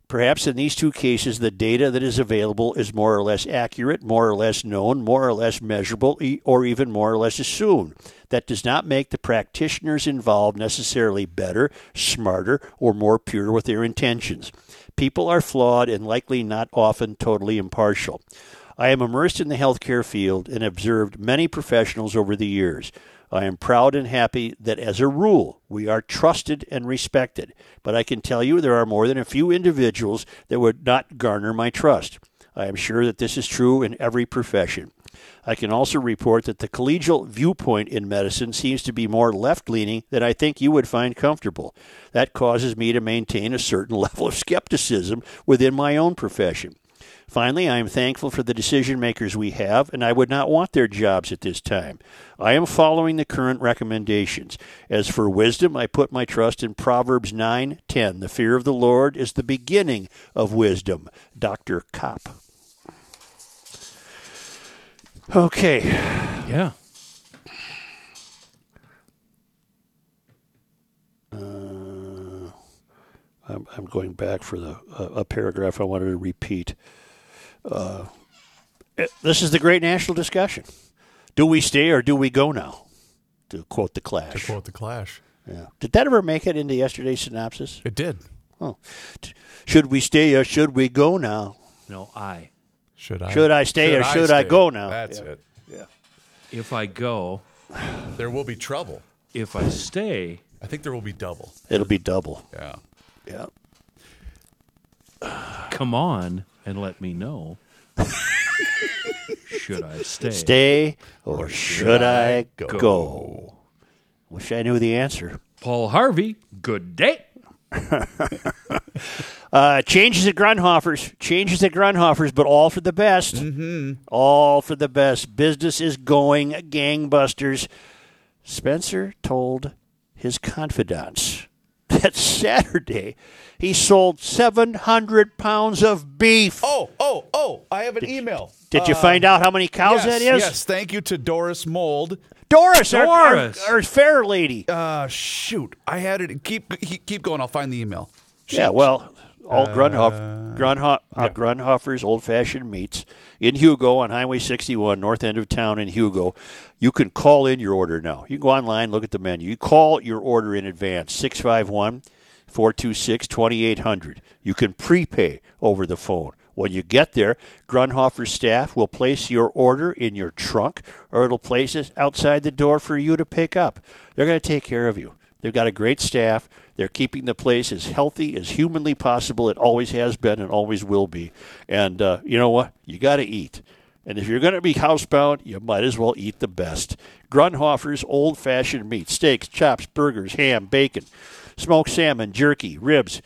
Perhaps in these two cases, the data that is available is more or less accurate, more or less known, more or less measurable, or even more or less assumed. That does not make the practitioners involved necessarily better, smarter, or more pure with their intentions. People are flawed and likely not often totally impartial. I am immersed in the healthcare field and observed many professionals over the years. I am proud and happy that as a rule we are trusted and respected, but I can tell you there are more than a few individuals that would not garner my trust. I am sure that this is true in every profession. I can also report that the collegial viewpoint in medicine seems to be more left leaning than I think you would find comfortable. That causes me to maintain a certain level of skepticism within my own profession. Finally, I am thankful for the decision makers we have, and I would not want their jobs at this time. I am following the current recommendations. As for wisdom, I put my trust in Proverbs 9:10. The fear of the Lord is the beginning of wisdom. Dr. Kopp. Okay. Yeah. I'm, I'm going back for the uh, a paragraph I wanted to repeat. Uh, it- this is the great national discussion. Do we stay or do we go now? To quote the Clash. To quote the Clash. Yeah. Did that ever make it into yesterday's synopsis? It did. Oh. Should we stay or should we go now? No, I. Should I? Should I stay or should I stay? go now? That's Yeah. it. Yeah. If I go, There will be trouble. if I stay, I think there will be double. It'll be double. Yeah. Yeah. come on and let me know. Should I stay? Stay or should I go? go? Wish I knew the answer. Paul Harvey, good day. Uh, changes at Grundhoefer's, changes at Grundhoefer's, but all for the best. Mm-hmm. All for the best. Business is going gangbusters. Spencer told his confidants that Saturday he sold 700 pounds of beef. Oh, oh, oh! I have an email. Did you find out how many cows yes, that is? Yes. Thank you to Doris Mold. Doris, our- our- Doris. Our, fair lady. Uh, shoot, I had it. Keep keep keep going. I'll find the email. Yeah, well, all Grunhof, Grunho- uh, Grundhoefer's old fashioned meats in Hugo on Highway 61, north end of town in Hugo. You can call in your order now. You can go online, look at the menu. You call your order in advance, 651 426 2800. You can prepay over the phone. When you get there, Grundhoefer's staff will place your order in your trunk or it'll place it outside the door for you to pick up. They're going to take care of you. They've got a great staff. They're keeping the place as healthy as humanly possible. It always has been and always will be. And uh, you know what? You got to eat. And if you're going to be housebound, you might as well eat the best. Grundhoefer's old fashioned meat steaks, chops, burgers, ham, bacon, smoked salmon, jerky, ribs.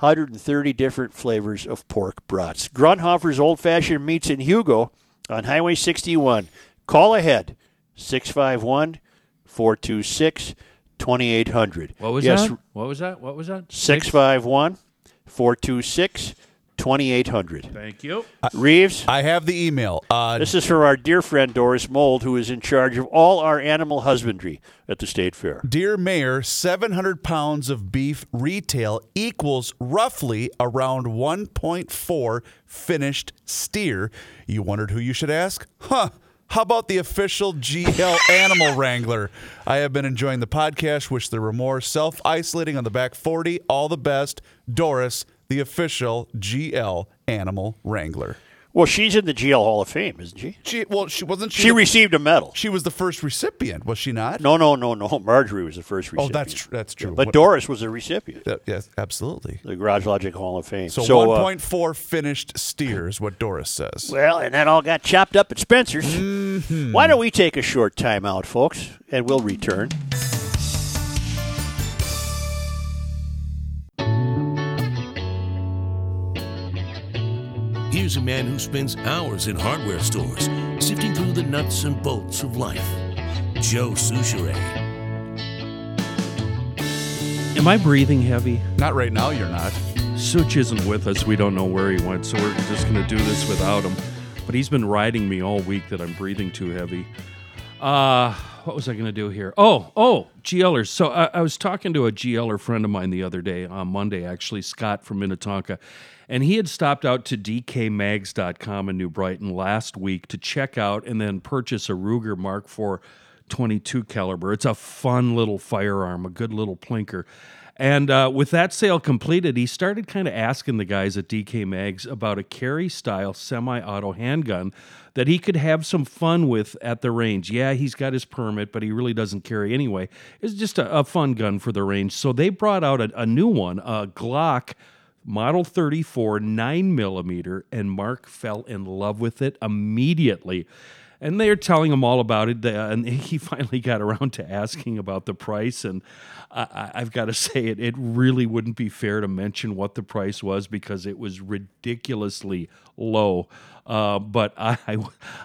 130 different flavors of pork brats. Grundhoefer's old fashioned meats in Hugo on Highway 61. Call ahead 651 426 2800. What was yes, that? What was that? What was that? 651 426 2800. Thank you. Reeves, I have the email. Uh, this is for our dear friend Doris Mold, who is in charge of all our animal husbandry at the State Fair. Dear Mayor, 700 pounds of beef retail equals roughly around 1.4 finished steer. You wondered who you should ask? Huh. How about the official GL Animal Wrangler? I have been enjoying the podcast. Wish there were more self isolating on the back 40. All the best. Doris, the official GL Animal Wrangler. Well, she's in the GL Hall of Fame, isn't she? She well, she wasn't she. She the- received a medal. she was the first recipient, was she not? No, no, no, no. Marjorie was the first recipient. Oh, that's tr- that's true. But What- Doris was a recipient. Uh, yes, absolutely. The Garage Logic Hall of Fame. So, uh, 1.4 finished steers, what Doris says. Well, and that all got chopped up at Spencer's. Mm-hmm. Why don't we take a short time out, folks, and we'll return. Here's a man who spends hours in hardware stores, sifting through the nuts and bolts of life. Joe Soucheray. Am I breathing heavy? Not right now, you're not. Such isn't with us. We don't know where he went, so we're just going to do this without him. But he's been riding me all week that I'm breathing too heavy. Uh, what was I going to do here? Oh, oh, GLers. So I, I was talking to a GLer friend of mine the other day, on Monday, actually, Scott from Minnetonka, and he had stopped out to dkmags.com in New Brighton last week to check out and then purchase a Ruger Mark IV 22 caliber. It's a fun little firearm, a good little plinker. And uh, with that sale completed, he started kind of asking the guys at DK Mags about a carry style semi auto handgun that he could have some fun with at the range. Yeah, he's got his permit, but he really doesn't carry anyway. It's just a, a fun gun for the range. So they brought out a, a new one, a Glock Model 34 9 millimeter, and Mark fell in love with it immediately and they're telling him all about it. And he finally got around to asking about the price. And I, have got to say, it, it really wouldn't be fair to mention what the price was because it was ridiculously low. Uh, but I,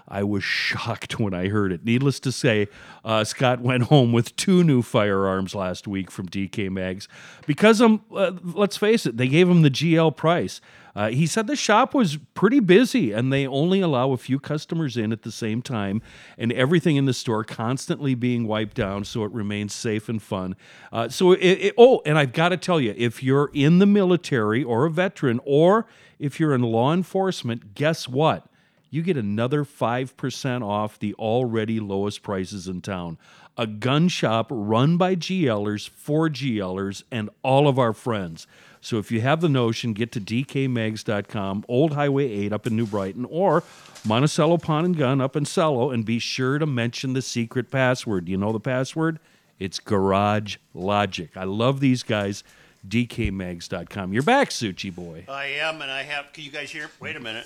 I was shocked when I heard it. Needless to say, uh, Scott went home with two new firearms last week from DK Mags because, um, uh, let's face it, they gave him the GL price. Uh, he said the shop was pretty busy and they only allow a few customers in at the same time, and everything in the store constantly being wiped down so it remains safe and fun. Uh, so, it, it, oh, and I've got to tell you, if you're in the military or a veteran, or if you're in law enforcement, guess what? You get another 5% off the already lowest prices in town a gun shop run by GLers for GLers and all of our friends. So if you have the notion, get to dkmags.com, Old Highway 8 up in New Brighton, or Monticello Pond and Gun up in Cello, and be sure to mention the secret password. Do you know the password? It's Garage Logic. I love these guys. DKMags.com. You're back, Suchi boy. I am, and I have. Can you guys hear? Wait a minute.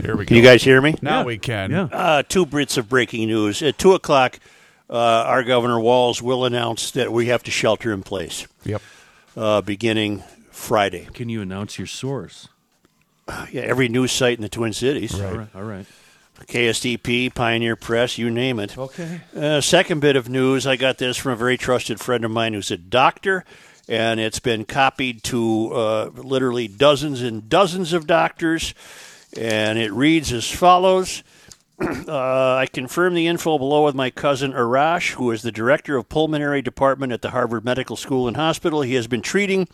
Here we go. Can you guys hear me? Now Yeah. we can. Yeah. Uh, two bits of breaking news. At 2 o'clock, uh, our Governor Walz will announce that we have to shelter in place Yep. uh, beginning Friday. Can you announce your source? Yeah, every news site in the Twin Cities. All right. All right. KSTP, Pioneer Press, you name it. Okay. Uh, second bit of news, I got this from a very trusted friend of mine who's a doctor, and it's been copied to uh, literally dozens and dozens of doctors, and it reads as follows. Uh, I confirm the info below with my cousin Arash, who is the director of pulmonary department at the Harvard Medical School and Hospital. He has been treating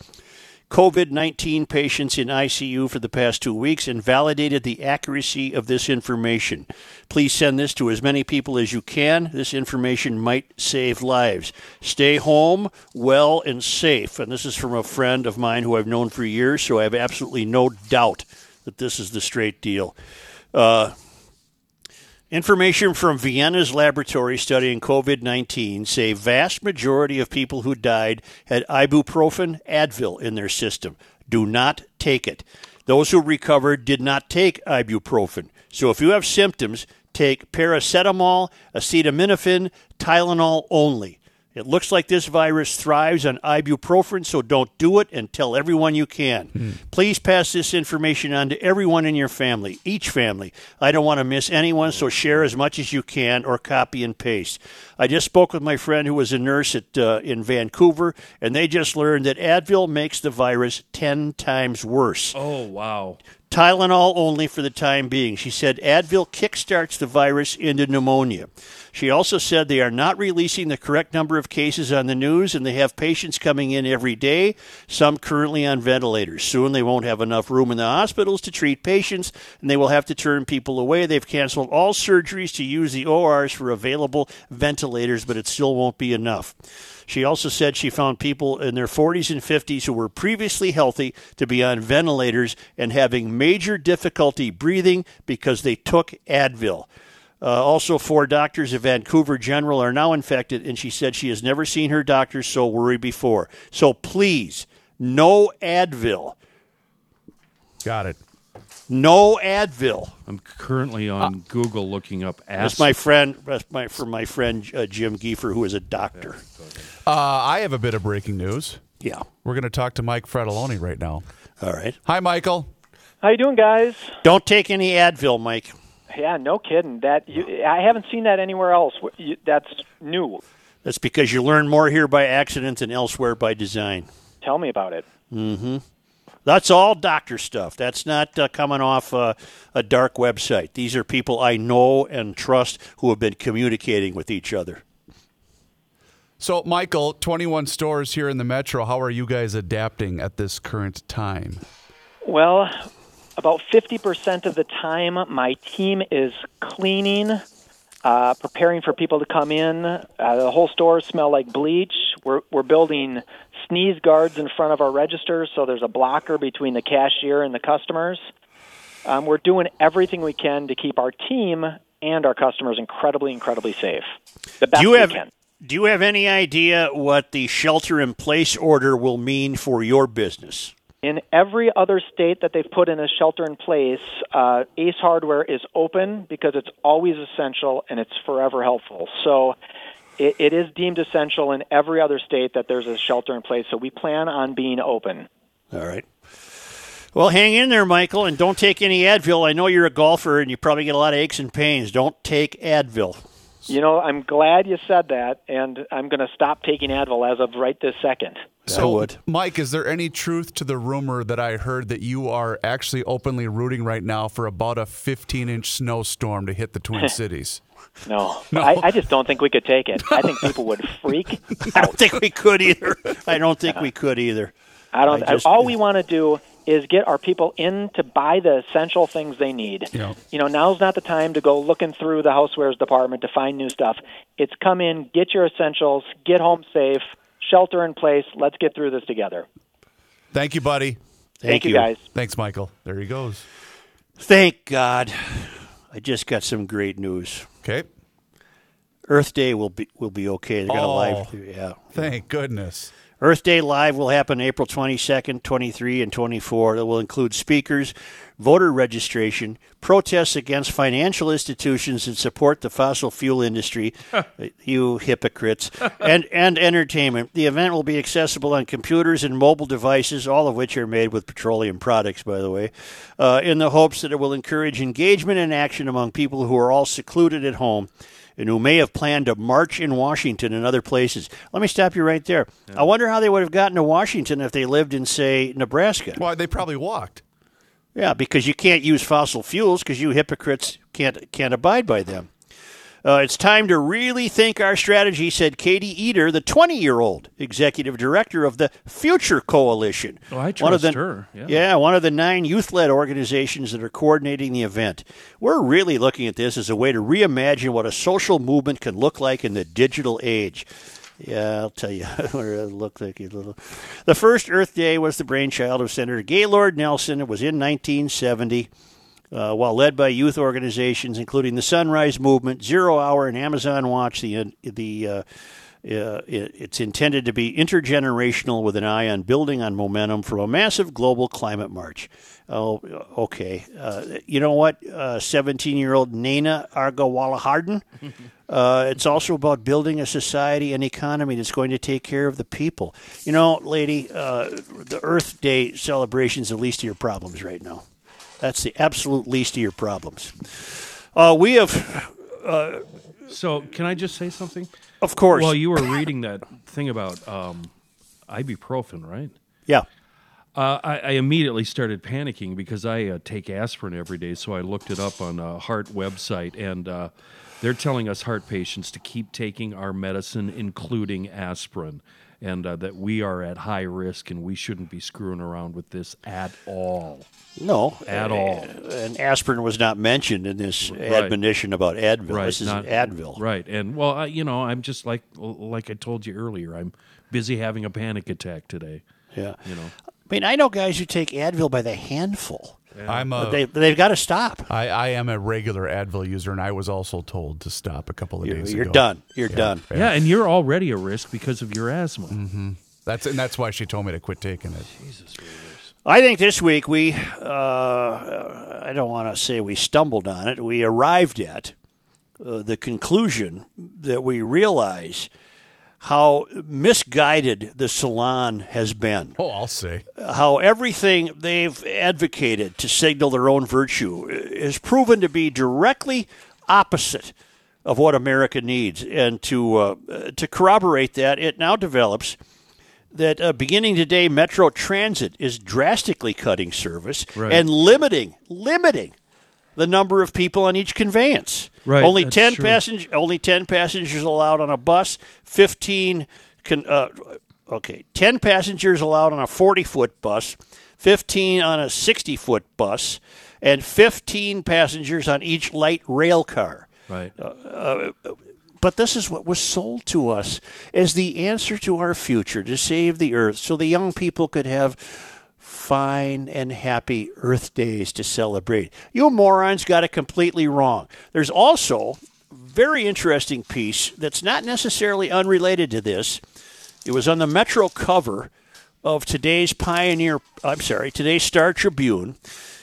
COVID 19 patients in ICU for the past two weeks and validated the accuracy of this information. Please send this to as many people as you can. This information might save lives. Stay home, well, and safe. And this is from a friend of mine who I've known for years, so I have absolutely no doubt that this is the straight deal. Uh, Information from Vienna's laboratory studying COVID 19 say vast majority of people who died had ibuprofen, Advil in their system. Do not take it. Those who recovered did not take ibuprofen. So if you have symptoms, take paracetamol, acetaminophen, Tylenol only. It looks like this virus thrives on ibuprofen, so don't do it and tell everyone you can. Please pass this information on to everyone in your family, each family. I don't want to miss anyone, so share as much as you can or copy and paste. I just spoke with my friend who was a nurse at uh, in Vancouver, and they just learned that Advil makes the virus 10 times worse. Oh, wow. Tylenol only for the time being. She said Advil kickstarts the virus into pneumonia. She also said they are not releasing the correct number of cases on the news and they have patients coming in every day, some currently on ventilators. Soon they won't have enough room in the hospitals to treat patients and they will have to turn people away. They've canceled all surgeries to use the ORs for available ventilators, but it still won't be enough. She also said she found people in their 40s and 50s who were previously healthy to be on ventilators and having major difficulty breathing because they took Advil. Uh, also, four doctors at Vancouver General are now infected, and she said she has never seen her doctors so worried before. So please, no Advil. Got it. No Advil. I'm currently on Google looking up That's acid. my friend. That's my for my friend uh, Jim Giefer, who is a doctor. Uh, I have a bit of breaking news. Yeah. We're going to talk to Mike Frattallone right now. All right. Hi, Michael. How you doing, guys? Don't take any Advil, Mike. Yeah, no kidding. That you, I haven't seen that anywhere else. You- That's new. That's because you learn more here by accident than elsewhere by design. Tell me about it. Mm-hmm. That's all doctor stuff. That's not uh, coming off uh, a dark website. These are people I know and trust who have been communicating with each other. So, Michael, 21 stores here in the metro. How are you guys adapting at this current time? Well, about 50% of the time, my team is cleaning, uh, preparing for people to come in. Uh, the whole store smell like bleach. We're, we're building sneeze guards in front of our registers so there's a blocker between the cashier and the customers. Um, we're doing everything we can to keep our team and our customers incredibly, incredibly safe. The best Do you we have can. Do you have any idea what the shelter in place order will mean for your business? In every other state that they've put in a shelter in place, uh, Ace Hardware is open because it's always essential and it's forever helpful. So it, it is deemed essential in every other state that there's a shelter in place. So we plan on being open. All right. Well, hang in there, Michael, and don't take any Advil. I know you're a golfer and you probably get a lot of aches and pains. Don't take Advil. You know, I'm glad you said that, and I'm going to stop taking Advil as of right this second. So, Mike, is there any truth to the rumor that I heard that you are actually openly rooting right now for about a 15 inch snowstorm to hit the Twin Cities? No, I, I just don't think we could take it. I think people would freak. I don't think we could either. I don't think we could either. I don't. I just- all we want to do is get our people in to buy the essential things they need. Yeah. You know, now's not the time to go looking through the housewares department to find new stuff. It's come in, get your essentials, get home safe, shelter in place. Let's get through this together. Thank you, buddy. Thank you, guys. Thanks, Michael. There he goes. Thank God. I just got some great news. Okay. Earth Day will be will be okay. They got a Oh. live. Yeah. Thank goodness. Earth Day Live will happen April 22nd, 23, and 24. It will include speakers, voter registration, protests against financial institutions that support the fossil fuel industry, you hypocrites, and, and entertainment. The event will be accessible on computers and mobile devices, all of which are made with petroleum products, by the way, uh, in the hopes that it will encourage engagement and action among people who are all secluded at home and who may have planned to march in Washington and other places. Let me stop you right there. I wonder how they would have gotten to Washington if they lived in, say, Nebraska. Well, they probably walked. Yeah, because you can't use fossil fuels because you hypocrites can't can't abide by them. Uh, it's time to really think our strategy, said Katie Eder, the 20 year old executive director of the Future Coalition. Oh, I one of the, her, yeah. yeah, one of the nine youth led organizations that are coordinating the event. We're really looking at this as a way to reimagine what a social movement can look like in the digital age. Yeah, I'll tell you what it looked like. a little. The first Earth Day was the brainchild of Senator Gaylord Nelson. It was in 1970. Uh, while led by youth organizations, including the Sunrise Movement, Zero Hour, and Amazon Watch, the the uh, uh, it- it's intended to be intergenerational with an eye on building on momentum from a massive global climate march. Oh, okay. Uh, you know what? Seventeen-year-old Nana Argawalaharden. Uh, it's also about building a society and economy that's going to take care of the people. You know, lady, uh, the Earth Day celebration is the least of your problems right now. That's the absolute least of your problems. Uh, we have, uh, So, can I just say something? Of course. Well, you were reading that thing about um, ibuprofen, right? yeah. Uh, I, I immediately started panicking because I uh, take aspirin every day. So I looked it up on a heart website, and uh, they're telling us heart patients to keep taking our medicine, including aspirin, and uh, that we are at high risk and we shouldn't be screwing around with this at all. No, At uh, all. And aspirin was not mentioned in this admonition about Advil. This is not- Advil. Right, and well, I, you know, I'm just like like I told you earlier. I'm busy having a panic attack today. Yeah. You know. I mean, I know guys who take Advil by the handful. I'm But a, they they've got to stop. I, I am a regular Advil user, and I was also told to stop a couple of You're, days you're ago. done. You're done. Yeah, and you're already a risk because of your asthma. Mm-hmm. That's and that's why she told me to quit taking it. Jesus. I think this week we, uh, I don't want to say we stumbled on it, we arrived at uh, the conclusion that we realize how misguided the salon has been. Oh, I'll say. How everything they've advocated to signal their own virtue is proven to be directly opposite of what America needs. And to, uh, to corroborate that, it now develops that uh, beginning today, Metro Transit is drastically cutting service Right. and limiting limiting the number of people on each conveyance. Right, Only ten passengers. Only ten passengers allowed on a bus. Fifteen. Con, uh, okay, ten passengers allowed on a forty-foot bus. Fifteen on a sixty-foot bus, and fifteen passengers on each light rail car. Right. But this is what was sold to us as the answer to our future to save the earth so the young people could have fine and happy Earth days to celebrate. You morons got it completely wrong. There's also a very interesting piece that's not necessarily unrelated to this. It was on the Metro cover of today's Pioneer, I'm sorry, today's Star Tribune.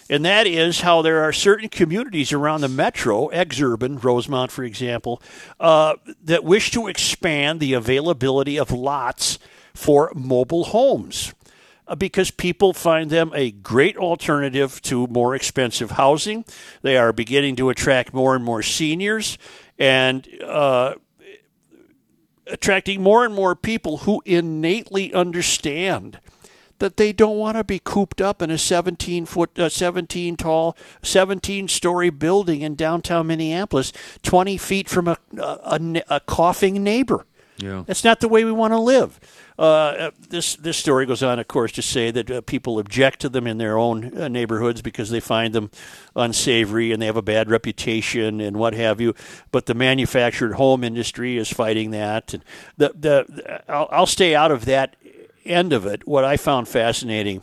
And that is how there are certain communities around the metro, exurban, Rosemount, for example, uh, that wish to expand the availability of lots for mobile homes because people find them a great alternative to more expensive housing. They are beginning to attract more and more seniors and uh, attracting more and more people who innately understand that they don't want to be cooped up in a 17 foot, uh, 17 tall, 17 story building in downtown Minneapolis, 20 feet from a, a, a a coughing neighbor. Yeah. That's not the way we want to live. Uh, this this story goes on, of course, to say that uh, people object to them in their own uh, neighborhoods because they find them unsavory and they have a bad reputation and what have you. But the manufactured home industry is fighting that. And the the I'll, I'll stay out of that end of it. What I found fascinating,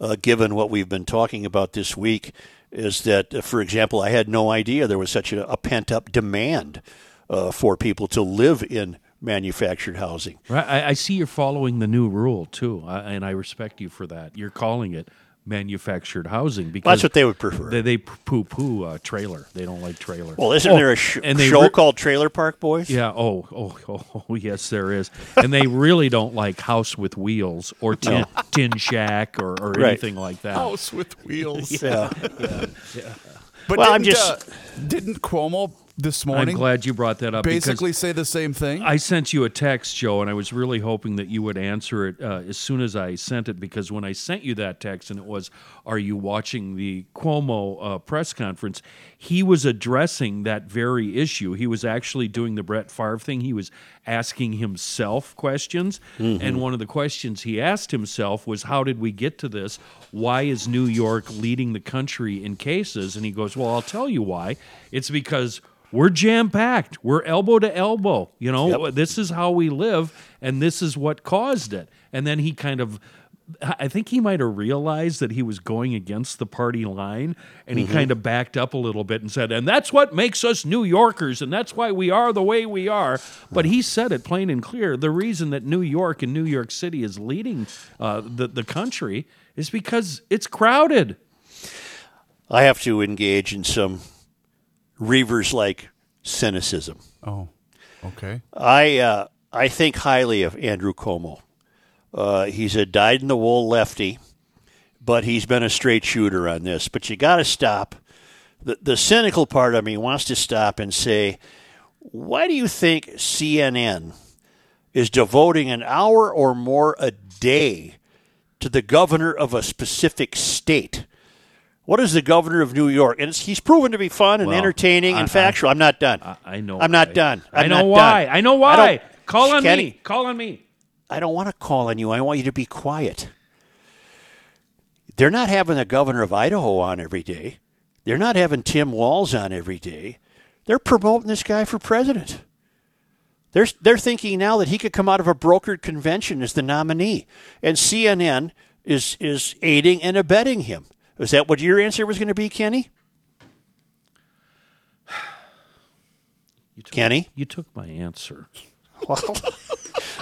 uh, given what we've been talking about this week, is that, uh, for example, I had no idea there was such a, a pent up demand uh, for people to live in manufactured housing. Right. I, I see you're following the new rule too, I, and I respect you for that. You're calling it manufactured housing because That's what they would prefer. They, they poo poo uh, trailer. They don't like trailer. Well, isn't Oh, there a sh- and they show re- called Trailer Park Boys? Yeah. Oh, oh, oh, oh, yes, there is. And they really don't like House with Wheels or Tin, tin Shack or, or Right. anything like that. House with wheels. Yeah. Yeah. But Well, I'm just- uh, didn't Cuomo this morning. I'm glad you brought that up. basically say the same thing? I sent you a text, Joe, and I was really hoping that you would answer it uh, as soon as I sent it because when I sent you that text and it was, Are you watching the Cuomo uh, press conference? He was addressing that very issue. He was actually doing the Brett Favre thing. He was asking himself questions. And one of the questions he asked himself was, How did we get to this? Why is New York leading the country in cases? And he goes, Well, I'll tell you why. It's because we're jam packed. We're elbow to elbow. You know, this is how we live, and this is what caused it. And then he kind of, I think he might have realized that he was going against the party line, and he kind of backed up a little bit and said, and that's what makes us New Yorkers, and that's why we are the way we are. But he said it plain and clear. The reason that New York and New York City is leading uh, the, the country is because it's crowded. I have to engage in some Reavers like cynicism. oh, okay. I uh, I think highly of Andrew Cuomo. Uh, he's a dyed in the wool lefty, but he's been a straight shooter on this. But you got to stop. The the cynical part of me wants to stop and say, why do you think CNN is devoting an hour or more a day to the governor of a specific state? What is the governor of New York? And he's proven to be fun and Well, entertaining I- and factual. I, am not done. I, I know. I'm not done. I I'm know not why. done. I know why. Call on Kenny- me. Call on me. I don't want to call on you. I want you to be quiet. They're not having the governor of Idaho on every day. They're not having Tim Walz on every day. They're promoting this guy for president. They're, they're thinking now that he could come out of a brokered convention as the nominee. And CNN is, is aiding and abetting him. Is that what your answer was going to be, Kenny? You took, Kenny? You took my answer. Well,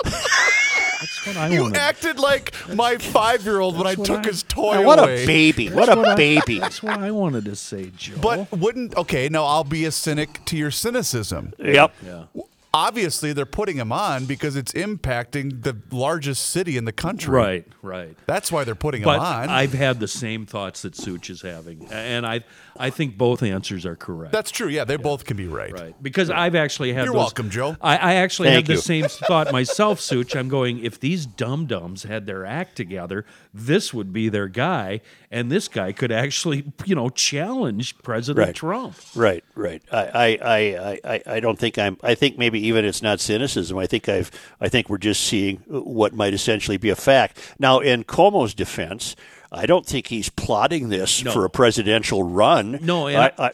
That's what I You wanted. acted like my five year old when I took I- his toy what away. a baby. What a a I- baby. That's what I wanted to say, Joe. But wouldn't okay? Now I'll be a cynic to your cynicism. Yep. yeah. Obviously they're putting him on because it's impacting the largest city in the country. Right, right. That's why they're putting But him on. I've had the same thoughts that Such is having, and I I think both answers are correct. That's true. Yeah, they both can be right. Right, because I've actually had. You're those- welcome, Joe. I, I actually Thank had you. the same thought myself, Such. I'm going. If these dum dums had their act together, this would be their guy, and this guy could actually, you know, challenge President Right. Trump. Right, right. I, I, I, I- I, I don't think I'm. I think maybe even it's not cynicism. I think I've. I think we're just seeing what might essentially be a fact. Now, in Cuomo's defense, I don't think he's plotting this No. for a presidential run. No, I, I,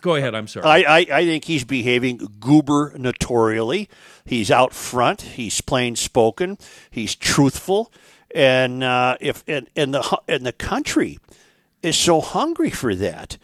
Go ahead. I'm sorry. I, I, I think he's behaving gubernatorially. He's out front. He's plain spoken. He's truthful, and uh, if and, and the and the country is so hungry for that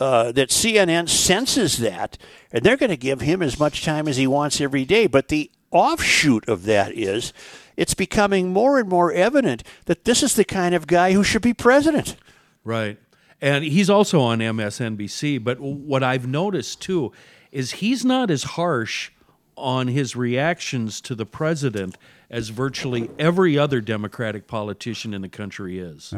uh, that CNN senses that, and they're going to give him as much time as he wants every day. But the offshoot of that is it's becoming more and more evident that this is the kind of guy who should be president. Right. And he's also on MSNBC. But what I've noticed too is he's not as harsh on his reactions to the president as virtually every other Democratic politician in the country is.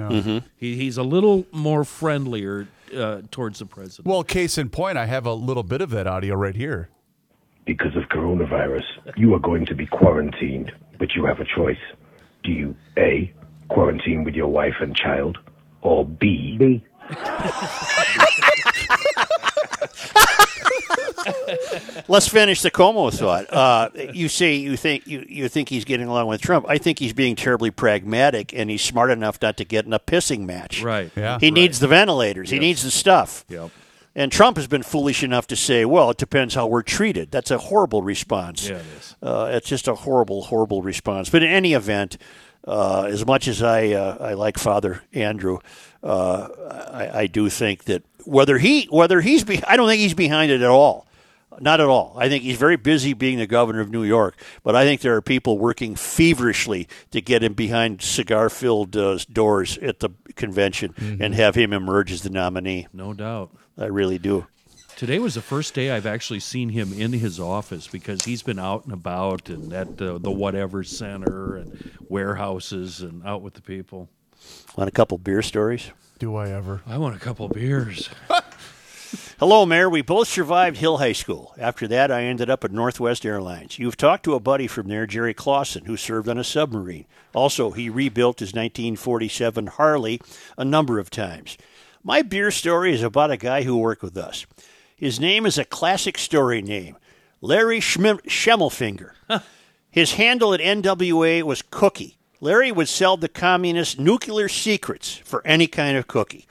He, he's a little more friendlier uh, towards the president. Well, case in point, I have a little bit of that audio right here. Because of coronavirus, you are going to be quarantined, but you have a choice. Do you A, quarantine with your wife and child, or B, B. Let's finish the Cuomo thought. Uh, you say you think you, you think he's getting along with Trump. I think he's being terribly pragmatic, and he's smart enough not to get in a pissing match. Right. Yeah. He needs the ventilators. He needs the stuff. Yep. And Trump has been foolish enough to say, "Well, it depends how we're treated." That's a horrible response. Yeah, it is. Uh, it's just a horrible, horrible response. But in any event, uh, as much as I uh, I like Father Andrew, uh, I, I do think that whether he whether he's be, I don't think he's behind it at all. Not at all. I think he's very busy being the governor of New York, but I think there are people working feverishly to get him behind cigar-filled uh, doors at the convention and have him emerge as the nominee. No doubt. I really do. Today was the first day I've actually seen him in his office because he's been out and about and at the, the whatever center and warehouses and out with the people. Want a couple beer stories? Do I ever? I want a couple beers. Hello, Mayor. We both survived Hill High School. After that, I ended up at Northwest Airlines. You've talked to a buddy from there, Jerry Clausen, who served on a submarine. Also, he rebuilt his 1947 Harley a number of times. My beer story is about a guy who worked with us. His name is a classic story name Larry Schm- Schemmelfinger. His handle at NWA was Cookie. Larry would sell the communists nuclear secrets for any kind of cookie.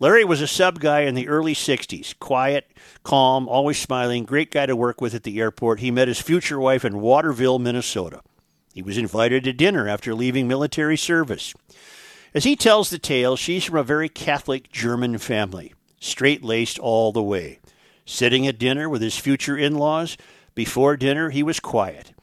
Larry was a sub guy in the early 60s. Quiet, calm, always smiling, great guy to work with at the airport. He met his future wife in Waterville, Minnesota. He was invited to dinner after leaving military service. As he tells the tale, she's from a very Catholic German family, straight laced all the way. Sitting at dinner with his future in laws, before dinner he was quiet.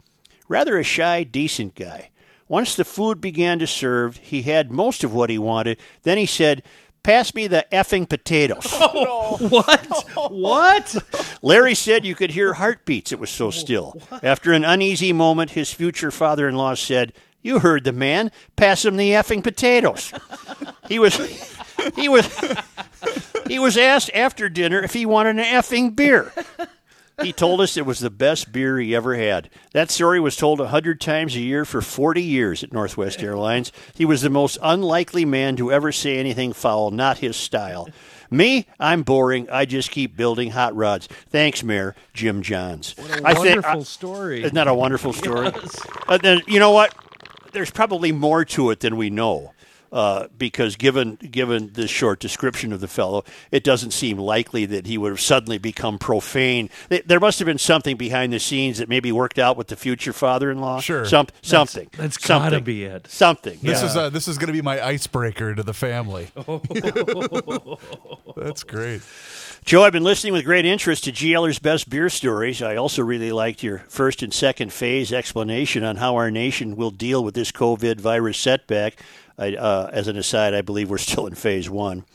Rather a shy, decent guy. Once the food began to serve, he had most of what he wanted. Then he said, Pass me the effing potatoes. Oh, what? What? Larry said you could hear heartbeats. It was so still. After an uneasy moment, his future father in law said, You heard the man. Pass him the effing potatoes. He was. He was. He was asked after dinner if he wanted an effing beer. He told us it was the best beer he ever had. That story was told a hundred times a year for 40 years at Northwest Airlines. He was the most unlikely man to ever say anything foul, not his style. Me, I'm boring. I just keep building hot rods. Thanks, Mayor Jim Johns. What a I think- wonderful I- story. Isn't that a wonderful story? Uh, then you know what? There's probably more to it than we know. Uh, because given given the short description of the fellow, it doesn't seem likely that he would have suddenly become profane. There must have been something behind the scenes that maybe worked out with the future father-in-law. Sure. Some, something. that's gotta be it. Something. This yeah. is uh, this is going to be my icebreaker to the family. That's great. Joe, I've been listening with great interest to GLer's best beer stories. I also really liked your first and second phase explanation on how our nation will deal with this COVID virus setback. I, uh, as an aside, I believe we're still in phase one.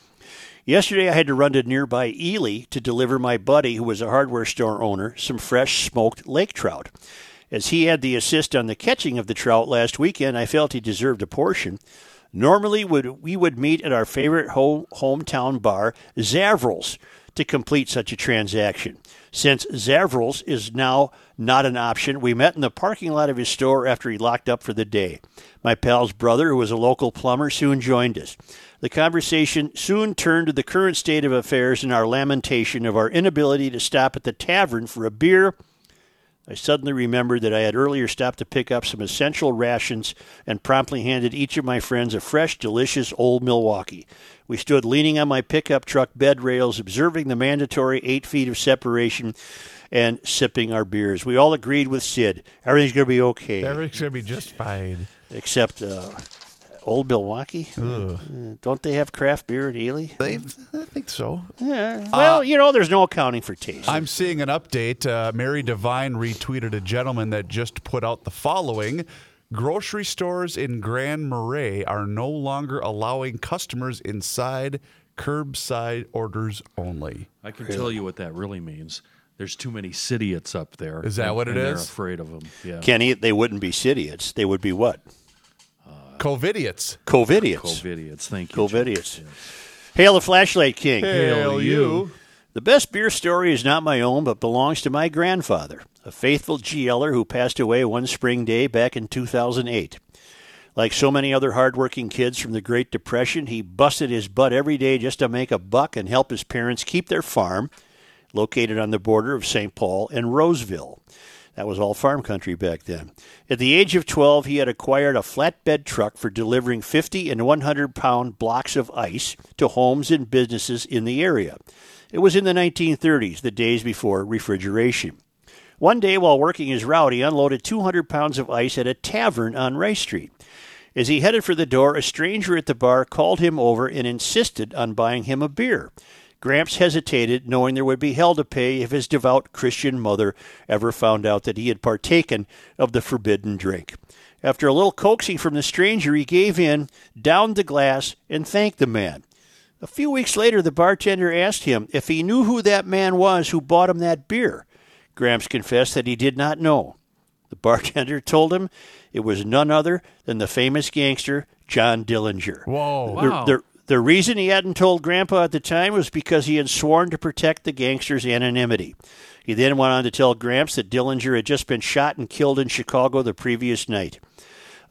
Yesterday, I had to run to nearby Ely to deliver my buddy, who was a hardware store owner, some fresh smoked lake trout. As he had the assist on the catching of the trout last weekend, I felt he deserved a portion. Normally, we would meet at our favorite home, hometown bar, Zavrel's, to complete such a transaction. Since Zavrel's is now not an option, we met in the parking lot of his store after he locked up for the day. My pal's brother, who was a local plumber, soon joined us. The conversation soon turned to the current state of affairs and our lamentation of our inability to stop at the tavern for a beer I suddenly remembered that I had earlier stopped to pick up some essential rations and promptly handed each of my friends a fresh, delicious old Milwaukee. We stood leaning on my pickup truck bed rails, observing the mandatory eight feet of separation and sipping our beers. We all agreed with Sid everything's going to be okay. Everything's going to be just fine. Except uh, Old Milwaukee. Uh, don't they have craft beer at Ely? They, I think so. Yeah. Well, Uh, you know, there's no accounting for taste. I'm seeing an update. Uh, Mary Devine retweeted a gentleman that just put out the following. Grocery stores in Grand Marais are no longer allowing customers inside curbside orders only. I can tell you what that really means. There's too many idiots up there. Is that and- what it and They're afraid of them. Yeah. Kenny, they wouldn't be idiots. They would be what? Uh, COVIDiots. Covidiots. Covidiots. Thank you. Jim. Covidiots. Hail the Flashlight King. Hail you. The best beer story is not my own, but belongs to my grandfather, a faithful GLer who passed away one spring day back in 2008. Like so many other hardworking kids from the Great Depression, he busted his butt every day just to make a buck and help his parents keep their farm, located on the border of St. Paul and Roseville. That was all farm country back then. At the age of 12, he had acquired a flatbed truck for delivering 50 and 100 pound blocks of ice to homes and businesses in the area. It was in the 1930s, the days before refrigeration. One day, while working his route, he unloaded 200 pounds of ice at a tavern on Rice Street. As he headed for the door, a stranger at the bar called him over and insisted on buying him a beer. Gramps hesitated, knowing there would be hell to pay if his devout Christian mother ever found out that he had partaken of the forbidden drink. After a little coaxing from the stranger, he gave in, downed the glass, and thanked the man. A few weeks later, the bartender asked him if he knew who that man was who bought him that beer. Gramps confessed that he did not know. The bartender told him it was none other than the famous gangster John Dillinger. Whoa. The- Wow. The, the reason he hadn't told Grandpa at the time was because he had sworn to protect the gangster's anonymity. He then went on to tell Gramps that Dillinger had just been shot and killed in Chicago the previous night.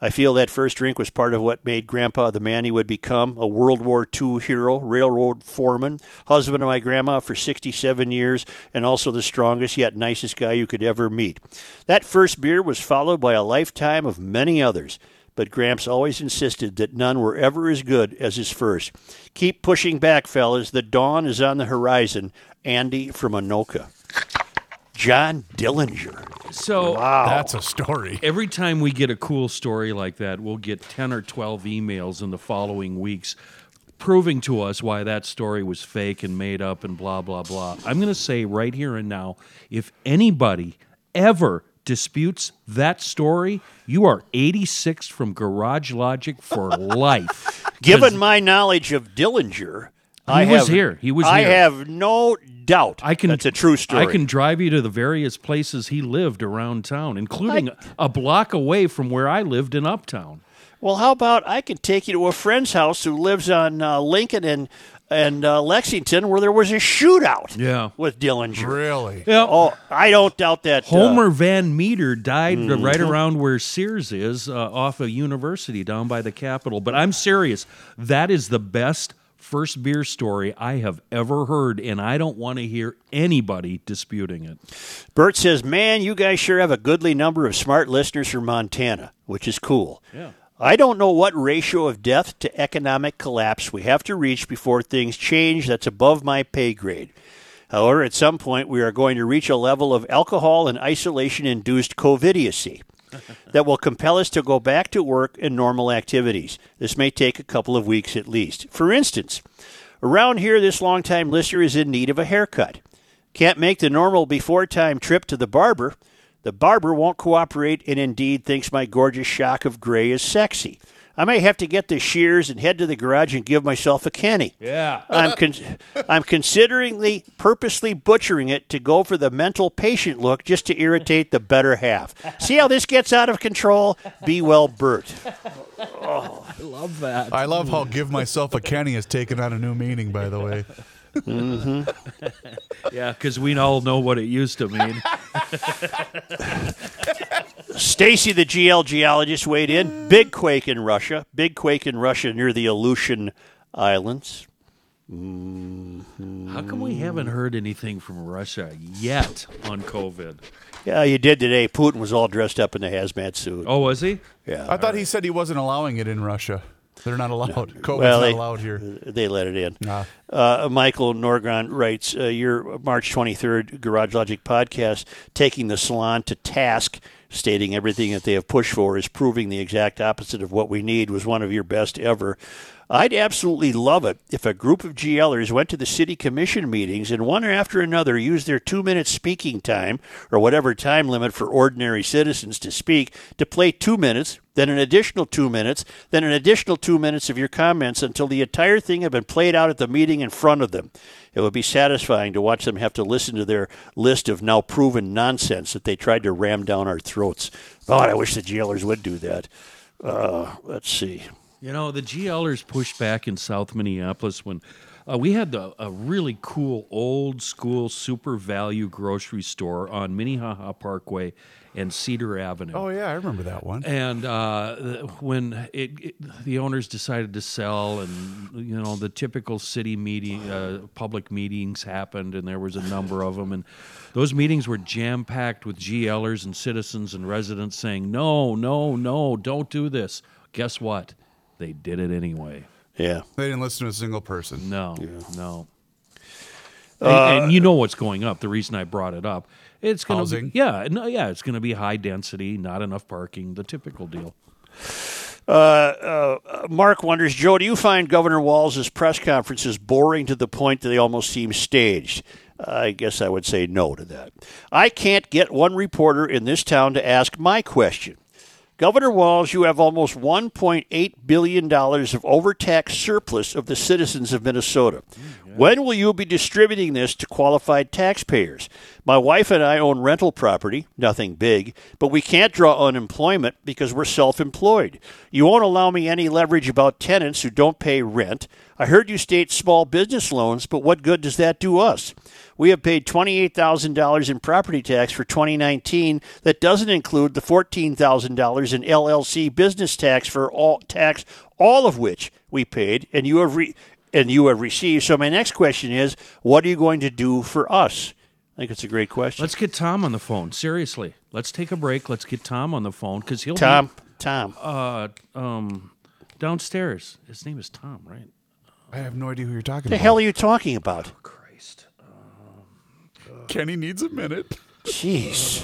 I feel that first drink was part of what made Grandpa the man he would become a World War II hero, railroad foreman, husband of my grandma for 67 years, and also the strongest yet nicest guy you could ever meet. That first beer was followed by a lifetime of many others, but Gramps always insisted that none were ever as good as his first. Keep pushing back, fellas. The dawn is on the horizon. Andy from Anoka. John Dillinger. So That's a story. every time we get a cool story like that, we'll get 10 or 12 emails in the following weeks proving to us why that story was fake and made up and blah, blah, blah. I'm going to say right here and now if anybody ever disputes that story, you are 86 from Garage Logic for life. Given my knowledge of Dillinger, I was have, here. He was here. I here. have no doubt I can. that's a true story. I can drive you to the various places he lived around town, including a block away from where I lived in Uptown. Well, how about I can take you to a friend's house who lives on uh, Lincoln and and uh, Lexington, where there was a shootout. Yeah. with Dillinger. Really? Yeah. Oh, I don't doubt that. uh, Homer Van Meter died Mm-hmm. right around where Sears is, uh, off of University down by the Capitol. But I'm serious. That is the best first beer story I have ever heard, and I don't want to hear anybody disputing it. Bert says, "Man, you guys sure have a goodly number of smart listeners from Montana, which is cool." Yeah. I don't know what ratio of death to economic collapse we have to reach before things change that's above my pay grade. However, at some point we are going to reach a level of alcohol and isolation induced covidiocy that will compel us to go back to work and normal activities. This may take a couple of weeks at least. For instance, around here this longtime listener is in need of a haircut. Can't make the normal before time trip to the barber. The barber won't cooperate and indeed thinks my gorgeous shock of gray is sexy. I may have to get the shears and head to the garage and give myself a Kenny. Yeah. I'm con- I'm considering the purposely butchering it to go for the mental patient look just to irritate the better half. See how this gets out of control? Be well, Bert. Oh, I love that. I love how "give myself a Kenny" has taken on a new meaning. By the way, mm-hmm. Yeah, because we all know what it used to mean. Stacy, the GL geologist, weighed in. Big quake in Russia. Big quake in Russia near the Aleutian Islands. How come we haven't heard anything from Russia yet on COVID? Yeah, you did today. Putin was all dressed up in the hazmat suit. Oh, was he? Yeah. I thought he said he wasn't allowing it in Russia. They're not allowed. COVID's well, not they, allowed here. They let it in. Nah. Uh, Michael Norgron writes uh, your March 23rd Garage Logic podcast, taking the salon to task, stating everything that they have pushed for is proving the exact opposite of what we need, was one of your best ever. I'd absolutely love it if a group of GLers went to the city commission meetings and one after another used their two minute speaking time, or whatever time limit for ordinary citizens to speak, to play two minutes, then an additional two minutes, then an additional two minutes of your comments until the entire thing had been played out at the meeting in front of them. It would be satisfying to watch them have to listen to their list of now proven nonsense that they tried to ram down our throats. God, I wish the GLers would do that. Uh, let's see. You know, the GLers pushed back in South Minneapolis when uh, we had the, a really cool old school super value grocery store on Minnehaha Parkway and Cedar Avenue. Oh yeah, I remember that one. And uh, when it, it, the owners decided to sell, and you know the typical city meeting, uh, public meetings happened, and there was a number of them, and those meetings were jam packed with GLers and citizens and residents saying, "No, no, no, don't do this." Guess what? They did it anyway. Yeah. They didn't listen to a single person. No, no. Uh, and, and you know what's going up. The reason I brought it up, it's going to Housing? be yeah, no, yeah, it's going to be high density, not enough parking, the typical deal. Uh, uh, Mark wonders, Joe, do you find Governor Walz' press conferences boring to the point that they almost seem staged? I guess I would say no to that. I can't get one reporter in this town to ask my question. Governor Walz, you have almost $1.8 billion of overtaxed surplus of the citizens of Minnesota. Mm, when will you be distributing this to qualified taxpayers? My wife and I own rental property, nothing big, but we can't draw unemployment because we're self employed. You won't allow me any leverage about tenants who don't pay rent. I heard you state small business loans, but what good does that do us? We have paid $28,000 in property tax for 2019 that doesn't include the $14,000 in LLC business tax for all tax all of which we paid and you have re- and you have received. So my next question is, what are you going to do for us? I think it's a great question. Let's get Tom on the phone. Seriously, let's take a break. Let's get Tom on the phone because he'll Tom, Be, Tom. uh, um, downstairs. His name is Tom, right? I have no idea who you're talking the about. hell are you talking about? Christ. Kenny needs a minute. Jeez.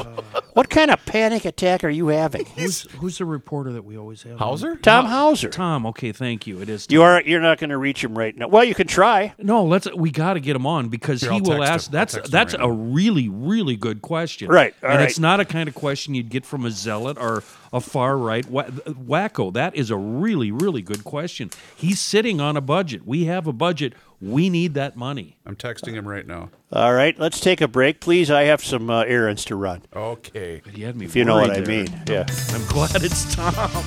What kind of panic attack are you having? Who's who's the reporter that we always have? on? Hauser? Tom Hauser. Tom. Okay, thank you. It is. Tom. You are you're not going to reach him right now. Well, you can try. No, let's. We got to get him on because Here, he I'll will text ask. him. I'll That's text him that's right a now. really really good question. Right, all and right. it's not a kind of question you'd get from a zealot or a far right wa- wacko. That is a really really good question. He's sitting on a budget. We have a budget. We need that money. I'm texting him right now. All right, let's take a break, please. I have some uh, errands to run. Okay. But he had me. If you know what worried I mean. Yeah. I'm glad it's Tom.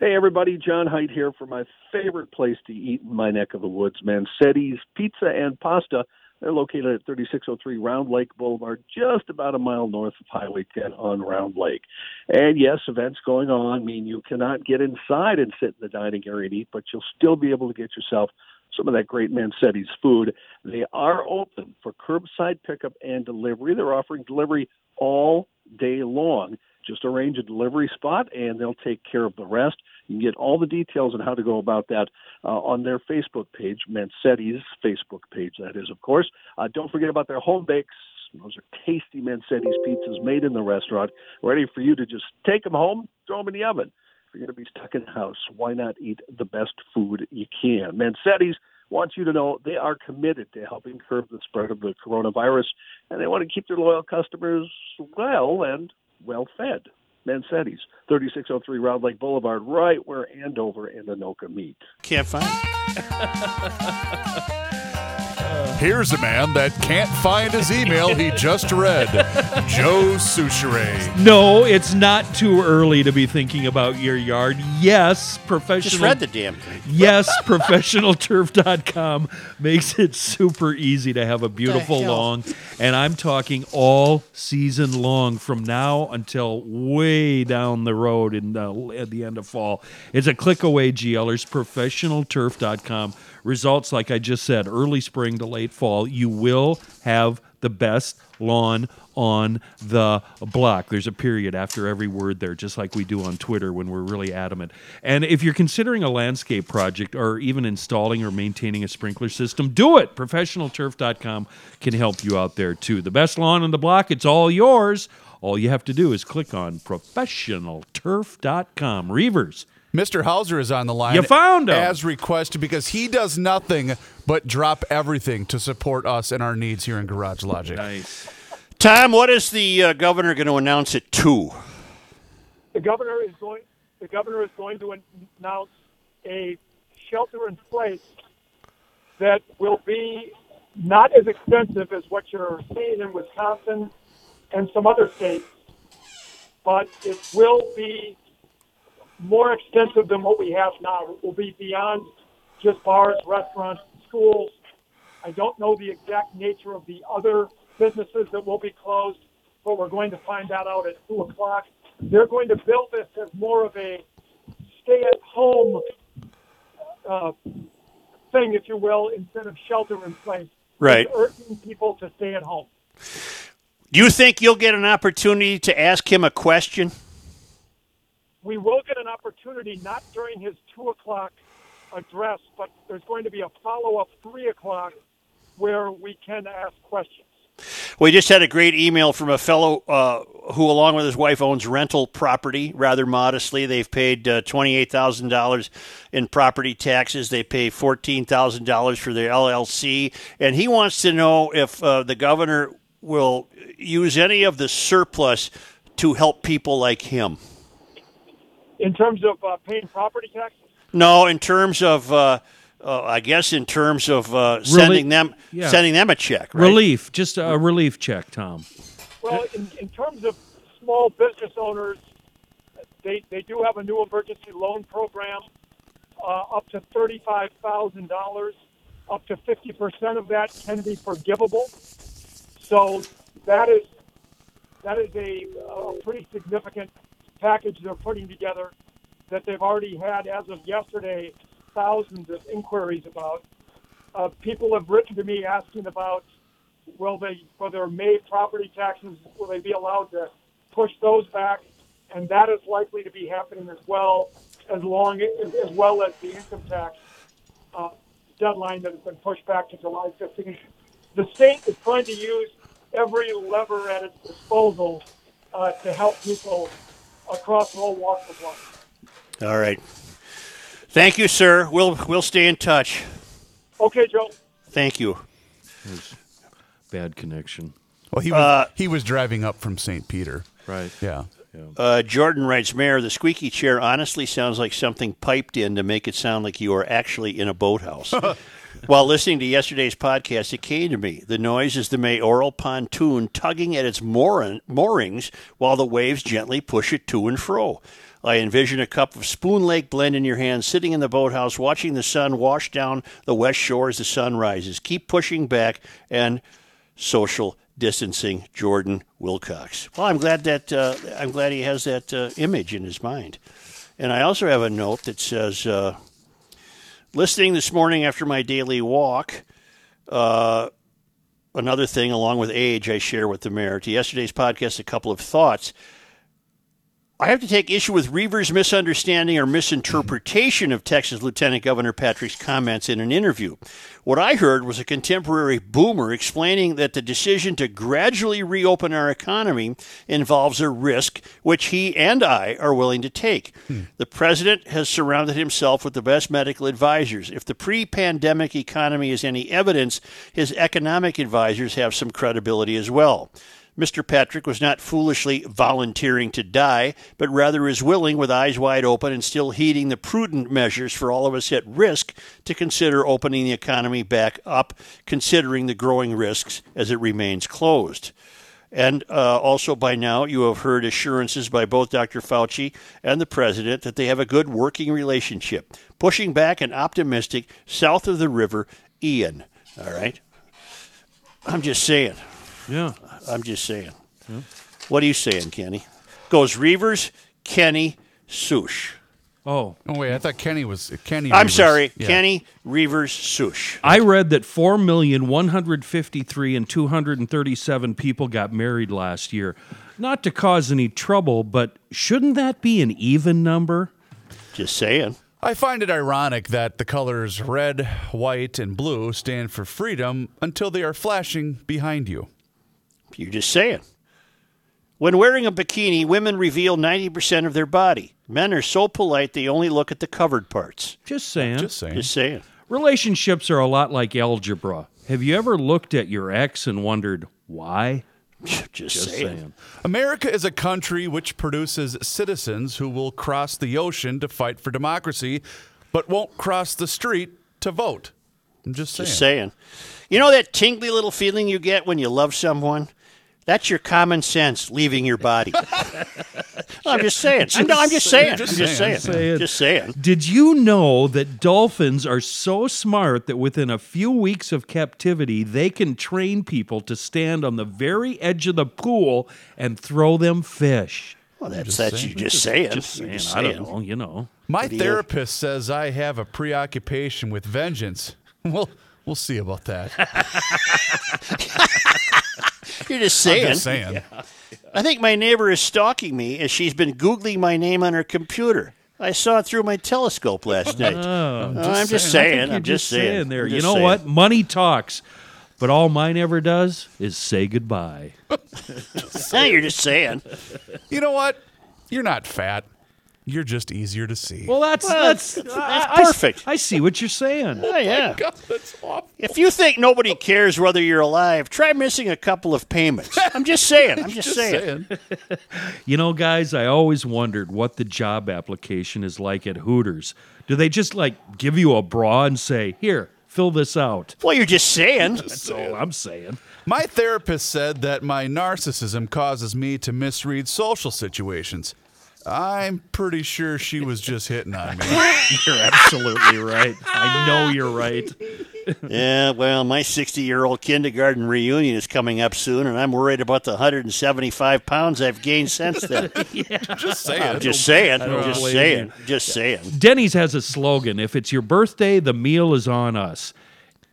Hey, everybody, John Height here for my favorite place to eat in my neck of the woods, Mancetti's Pizza and Pasta. They're located at 3603 Round Lake Boulevard, just about a mile north of Highway 10 on Round Lake. And yes, events going on mean you cannot get inside and sit in the dining area and eat, but you'll still be able to get yourself some of that great Mancetti's food. They are open for curbside pickup and delivery. They're offering delivery all day long. Just arrange a delivery spot and they'll take care of the rest. You can get all the details on how to go about that uh, on their Facebook page, Mancetti's Facebook page, that is, of course. Uh, don't forget about their home bakes. Those are tasty Mancetti's pizzas made in the restaurant, ready for you to just take them home, throw them in the oven. If you're going to be stuck in the house, why not eat the best food you can? Mancetti's wants you to know they are committed to helping curb the spread of the coronavirus, and they want to keep their loyal customers well and well fed. Mancetti's, 3603 Round Lake Boulevard, right where Andover and Anoka meet. Can't find Here's a man that can't find his email he just read. Joe Soucheray. No, it's not too early to be thinking about your yard. Yes, professional. Just read the damn thing. Yes, professionalturf.com makes it super easy to have a beautiful hell? lawn. And I'm talking all season long from now until way down the road in the, at the end of fall. It's a click away, GLers. Professionalturf.com. Results, like I just said, early spring to late fall. You will have the best lawn on the block. There's a period after every word there, just like we do on Twitter when we're really adamant. And if you're considering a landscape project or even installing or maintaining a sprinkler system, do it. ProfessionalTurf.com can help you out there too. The best lawn on the block, it's all yours. All you have to do is click on ProfessionalTurf.com. Reavers. Mr. Hauser is on the line. You found him. As requested because he does nothing but drop everything to support us and our needs here in Garage Logic. Nice. Tom, what is the uh, governor going to announce at two? the governor is going the governor is going to announce a shelter in place that will be not as expensive as what you're seeing in Wisconsin and some other states, but it will be more extensive than what we have now. It will be beyond just bars, restaurants, schools. I don't know the exact nature of the other businesses that will be closed, but we're going to find that out at 2 o'clock. They're going to build this as more of a stay at home uh, thing, if you will, instead of shelter in place. Right. It's urging people to stay at home. Do you think you'll get an opportunity to ask him a question? We will get an opportunity not during his two o'clock address, but there's going to be a follow up three o'clock where we can ask questions. We just had a great email from a fellow uh, who, along with his wife, owns rental property rather modestly. They've paid uh, $28,000 in property taxes. They pay $14,000 for their LLC. And he wants to know if uh, the governor will use any of the surplus to help people like him. In terms of uh, paying property taxes, No, in terms of, uh, uh, I guess, in terms of uh, sending them yeah. sending them a check. Right? Relief, just a relief check, Tom. well, in, in terms of small business owners, they, they do have a new emergency loan program uh, up to $35,000. Up to 50% of that can be forgivable. So that is that is a, a pretty significant package they're putting together that they've already had, as of yesterday, thousands of inquiries about. Uh, people have written to me asking about will they, for their May property taxes, will they be allowed to push those back? And that is likely to be happening as well, as long as, as well as the income tax uh, deadline that has been pushed back to July 15th. The state is trying to use every lever at its disposal uh, to help people across all walks of life. All right. Thank you, sir. We'll we'll stay in touch. Okay, Joe. Thank you. Bad connection. Well, he was, Uh, he was driving up from St. Peter. Right. Yeah. Uh, Jordan writes, Mayor, the squeaky chair honestly sounds like something piped in to make it sound like you are actually in a boathouse. While listening to yesterday's podcast, it came to me. The noise is the mayoral pontoon tugging at its mooring, moorings while the waves gently push it to and fro. I envision a cup of Spoon Lake blend in your hand, sitting in the boathouse, watching the sun wash down the west shore as the sun rises. Keep pushing back and social distancing. Jordan Wilcox. Well, I'm glad that uh, I'm glad he has that uh, image in his mind. And I also have a note that says, uh, listening this morning after my daily walk. Uh, another thing, along with age, I share with the mayor. To yesterday's podcast, a couple of thoughts. I have to take issue with Reaver's misunderstanding or misinterpretation of Texas Lieutenant Governor Patrick's comments in an interview. What I heard was a contemporary boomer explaining that the decision to gradually reopen our economy involves a risk which he and I are willing to take. Hmm. The president has surrounded himself with the best medical advisors. If the pre pandemic economy is any evidence, his economic advisors have some credibility as well. Mr. Patrick was not foolishly volunteering to die, but rather is willing, with eyes wide open and still heeding the prudent measures for all of us at risk, to consider opening the economy back up, considering the growing risks as it remains closed. And uh, also by now, you have heard assurances by both Dr. Fauci and the president that they have a good working relationship, pushing back an optimistic south of the river, Ian. All right? I'm just saying. Yeah. I'm just saying. What are you saying, Kenny? Goes Reavers, Kenny, Sush. Oh. Oh wait, I thought Kenny was Kenny. I'm Reavers. sorry, Yeah. Kenny, Reavers, Sush. I read that four million one hundred fifty three and 237 people got married last year. Not to cause any trouble, but shouldn't that be an even number? Just saying. I find it ironic that the colors red, white, and blue stand for freedom until they are flashing behind you. You're just saying. When wearing a bikini, women reveal 90% of their body. Men are so polite they only look at the covered parts. Just saying. Just saying. Just saying. Relationships are a lot like algebra. Have you ever looked at your ex and wondered why? Just, Just saying. saying. America is a country which produces citizens who will cross the ocean to fight for democracy, but won't cross the street to vote. I'm just saying. Just saying. You know that tingly little feeling you get when you love someone? That's your common sense leaving your body. I'm just saying. I'm, no, I'm just saying. Just I'm just saying. saying. Saying. Just saying. Did you know that dolphins are so smart that within a few weeks of captivity, they can train people to stand on the very edge of the pool and throw them fish? Well, that's that's you just saying. Just You're saying. I don't know. You know. My do therapist says I have a preoccupation with vengeance. Well, we'll see about that. You're just saying. I'm saying. just saying. I think my neighbor is stalking me as she's been Googling my name on her computer. I saw it through my telescope last night. Oh, Uh, I'm just I think saying. you're I'm just saying. there. You know saying. what? Money talks, but all mine ever does is say goodbye. Nah, you're just saying. You know what? You're not fat. You're just easier to see. Well, that's Well, that's, that's I- I- perfect. I, see what you're saying. Oh, yeah. God, that's awful. If you think nobody cares whether you're alive, try missing a couple of payments. I'm just saying. I'm just, saying. You know, guys, I always wondered what the job application is like at Hooters. Do they just like give you a bra and say, "Here, fill this out"? Well, you're just saying. That's all I'm saying. My therapist said that my narcissism causes me to misread social situations. I'm pretty sure she was just hitting on me. You're absolutely right. I know you're right. Yeah, well, my 60 year old kindergarten reunion is coming up soon, and I'm worried about the 175 pounds I've gained since then. Just saying. I'm just saying. don't Just blame saying. Just saying. Denny's has a slogan: "If it's your birthday, the meal is on us."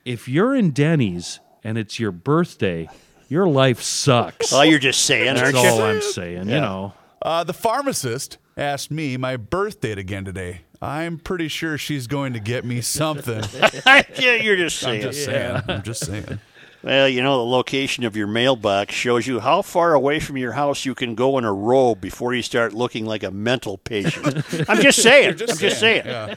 If you're in Denny's and it's your birthday, your life sucks. Oh, you're just saying, That's aren't all you? I'm saying. You know. Uh, the pharmacist asked me my birth date again today. I'm pretty sure she's going to get me something. yeah, you're just saying. I'm just saying. I'm just saying. Well, you know, the location of your mailbox shows you how far away from your house you can go in a row before you start looking like a mental patient. I'm just saying. I'm just saying. Yeah.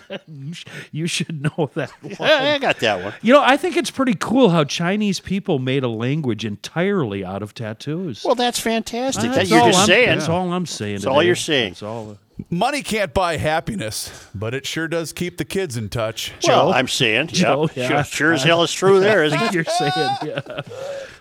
You should know that. one. Yeah, I got that one. You know, I think it's pretty cool how Chinese people made a language entirely out of tattoos. Well, that's fantastic. That That's you're all just I'm, saying. That's all I'm saying. That's all you're saying. That's all. Money can't buy happiness, but it sure does keep the kids in touch. Well, I'm saying, Joe, yeah, yeah. Sure, sure as hell is true there, I isn't it? you're saying, yeah.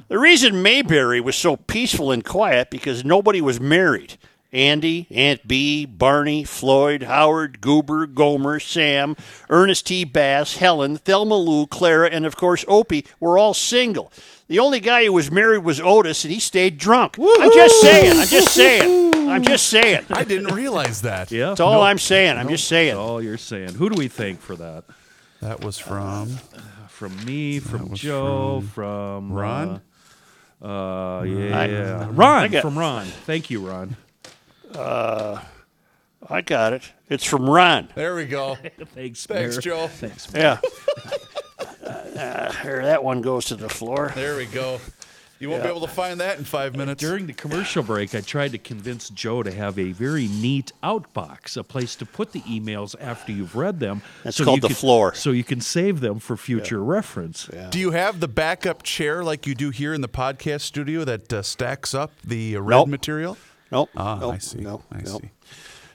The reason Mayberry was so peaceful and quiet because nobody was married. Andy, Aunt Bee, Barney, Floyd, Howard, Goober, Gomer, Sam, Ernest T. Bass, Helen, Thelma Lou, Clara, and of course Opie were all single. The only guy who was married was Otis, and he stayed drunk. I'm just saying. I'm just saying. I'm just saying. I didn't realize that. Yeah. That's all I'm saying. I'm just saying. That's all you're saying. Who do we thank for that? That was from From me, from Joe, from, Ron? Uh, uh, yeah, I- Ron got- from Ron. Thank you, Ron. Uh, I got it. It's from Ron. There we go. Thanks, Thanks, Mayor. Joe. Thanks. Yeah. Uh, there, that one goes to the floor. There we go. You won't be able to find that in five minutes. During the commercial break, I tried to convince Joe to have a very neat outbox, a place to put the emails after you've read them. That's so called you the can- floor. So you can save them for future reference. Do you have the backup chair like you do here in the podcast studio that uh, stacks up the uh, red Nope. material? Nope. Ah, nope, I see. Nope. I nope. see.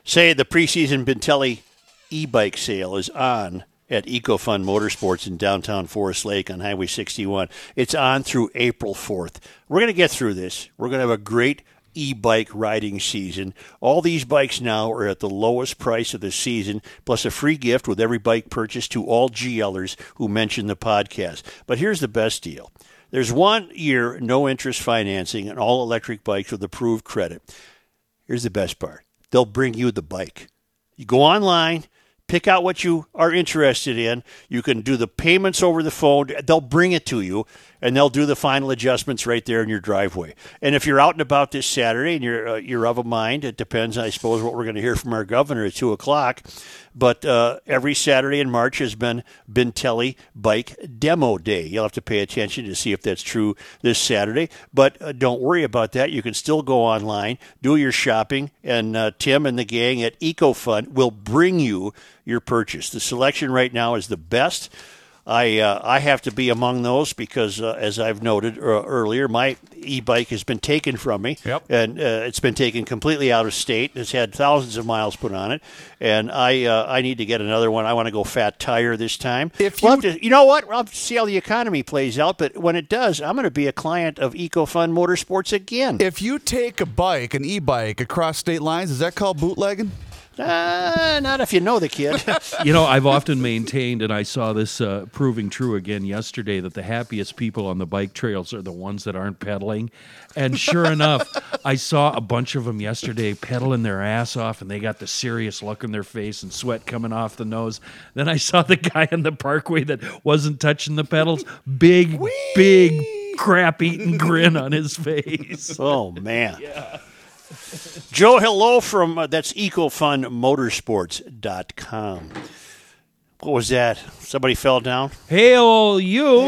Say the preseason Bintelli e-bike sale is on at EcoFun Motorsports in downtown Forest Lake on Highway 61. It's on through April 4th. We're going to get through this. We're going to have a great e-bike riding season. All these bikes now are at the lowest price of the season, plus a free gift with every bike purchase to all GLers who mention the podcast. But here's the best deal. There's one year no interest financing on all electric bikes with approved credit. Here's the best part. They'll bring you the bike. You go online, pick out what you are interested in. You can do the payments over the phone. They'll bring it to you, and they'll do the final adjustments right there in your driveway. And if you're out and about this Saturday and you're uh, you're of a mind, it depends, I suppose, what we're going to hear from our governor at two o'clock. But uh, every Saturday in March has been Bintelli Bike Demo Day. You'll have to pay attention to see if that's true this Saturday. But uh, don't worry about that. You can still go online, do your shopping, and uh, Tim and the gang at EcoFun will bring you your purchase. The selection right now is the best. I uh, I have to be among those because, uh, as I've noted uh, earlier, my e-bike has been taken from me, Yep. and uh, it's been taken completely out of state. It's had thousands of miles put on it, and I uh, I need to get another one. I want to go fat tire this time. If We'll you- have to- you know what, I'll see how the economy plays out. But when it does, I'm going to be a client of EcoFun Motorsports again. If you take a bike, an e-bike, across state lines, is that called bootlegging? Uh, not if you know the kid. You know, I've often maintained, and I saw this uh, proving true again yesterday, that the happiest people on the bike trails are the ones that aren't pedaling. And sure enough, I saw a bunch of them yesterday pedaling their ass off, and they got the serious look in their face and sweat coming off the nose. Then I saw the guy on the parkway that wasn't touching the pedals, big, big, crap eating grin on his face. Oh man. Joe, hello from uh, that's ecofunmotorsports.com. What was that? Somebody fell down? Hail you!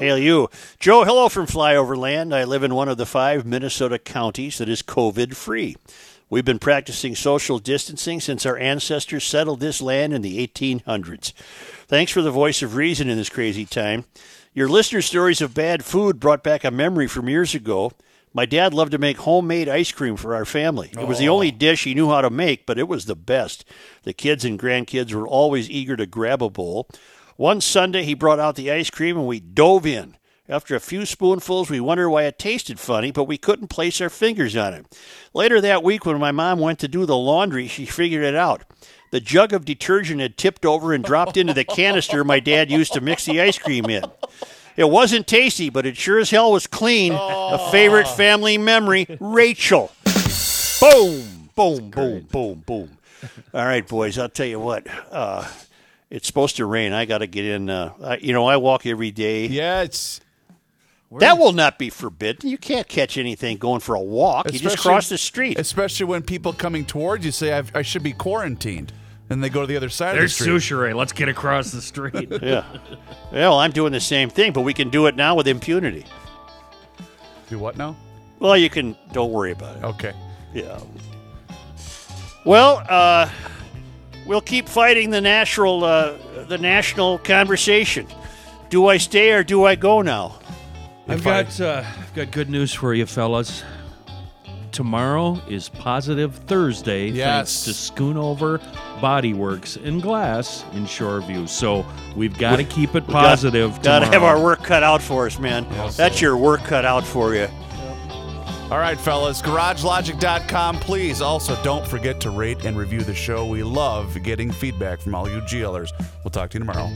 Hail you. Joe, hello from Flyover Land. I live in one of the five Minnesota counties that is COVID free. We've been practicing social distancing since our ancestors settled this land in the 1800s. Thanks for the voice of reason in this crazy time. Your listener stories of bad food brought back a memory from years ago. My dad loved to make homemade ice cream for our family. It was the oh. only dish he knew how to make, but it was the best. The kids and grandkids were always eager to grab a bowl. One Sunday, he brought out the ice cream and we dove in. After a few spoonfuls, we wondered why it tasted funny, but we couldn't place our fingers on it. Later that week, when my mom went to do the laundry, she figured it out. The jug of detergent had tipped over and dropped into the canister my dad used to mix the ice cream in. It wasn't tasty, but it sure as hell was clean. A favorite family memory, Rachel. Boom, boom, boom, boom, boom. All right, boys, I'll tell you what. Uh, it's supposed to rain. I got to get in. Uh, I, you know, I walk every day. Yeah, it's That will not be forbidden. You can't catch anything going for a walk. You just cross the street. especially when people coming towards you say I should be quarantined, and they go to the other side There's of the street. Sushi Let's get across the street. Yeah. Well, I'm doing the same thing, but we can do it now with impunity. Do what now? Well, you can. Don't worry about it. Okay. Yeah. Well, uh, we'll keep fighting the national, uh, the national conversation. Do I stay or do I go now? I've If I- got uh, I've got good news for you, fellas. Tomorrow is Positive Thursday, Yes. thanks to Schoonover Bodyworks and Glass in Shoreview. So we've got to keep it positive. Got to have our work cut out for us, man. That's your work cut out for you. All right, fellas, garagelogic.com. Please also don't forget to rate and review the show. We love getting feedback from all you GLers. We'll talk to you tomorrow.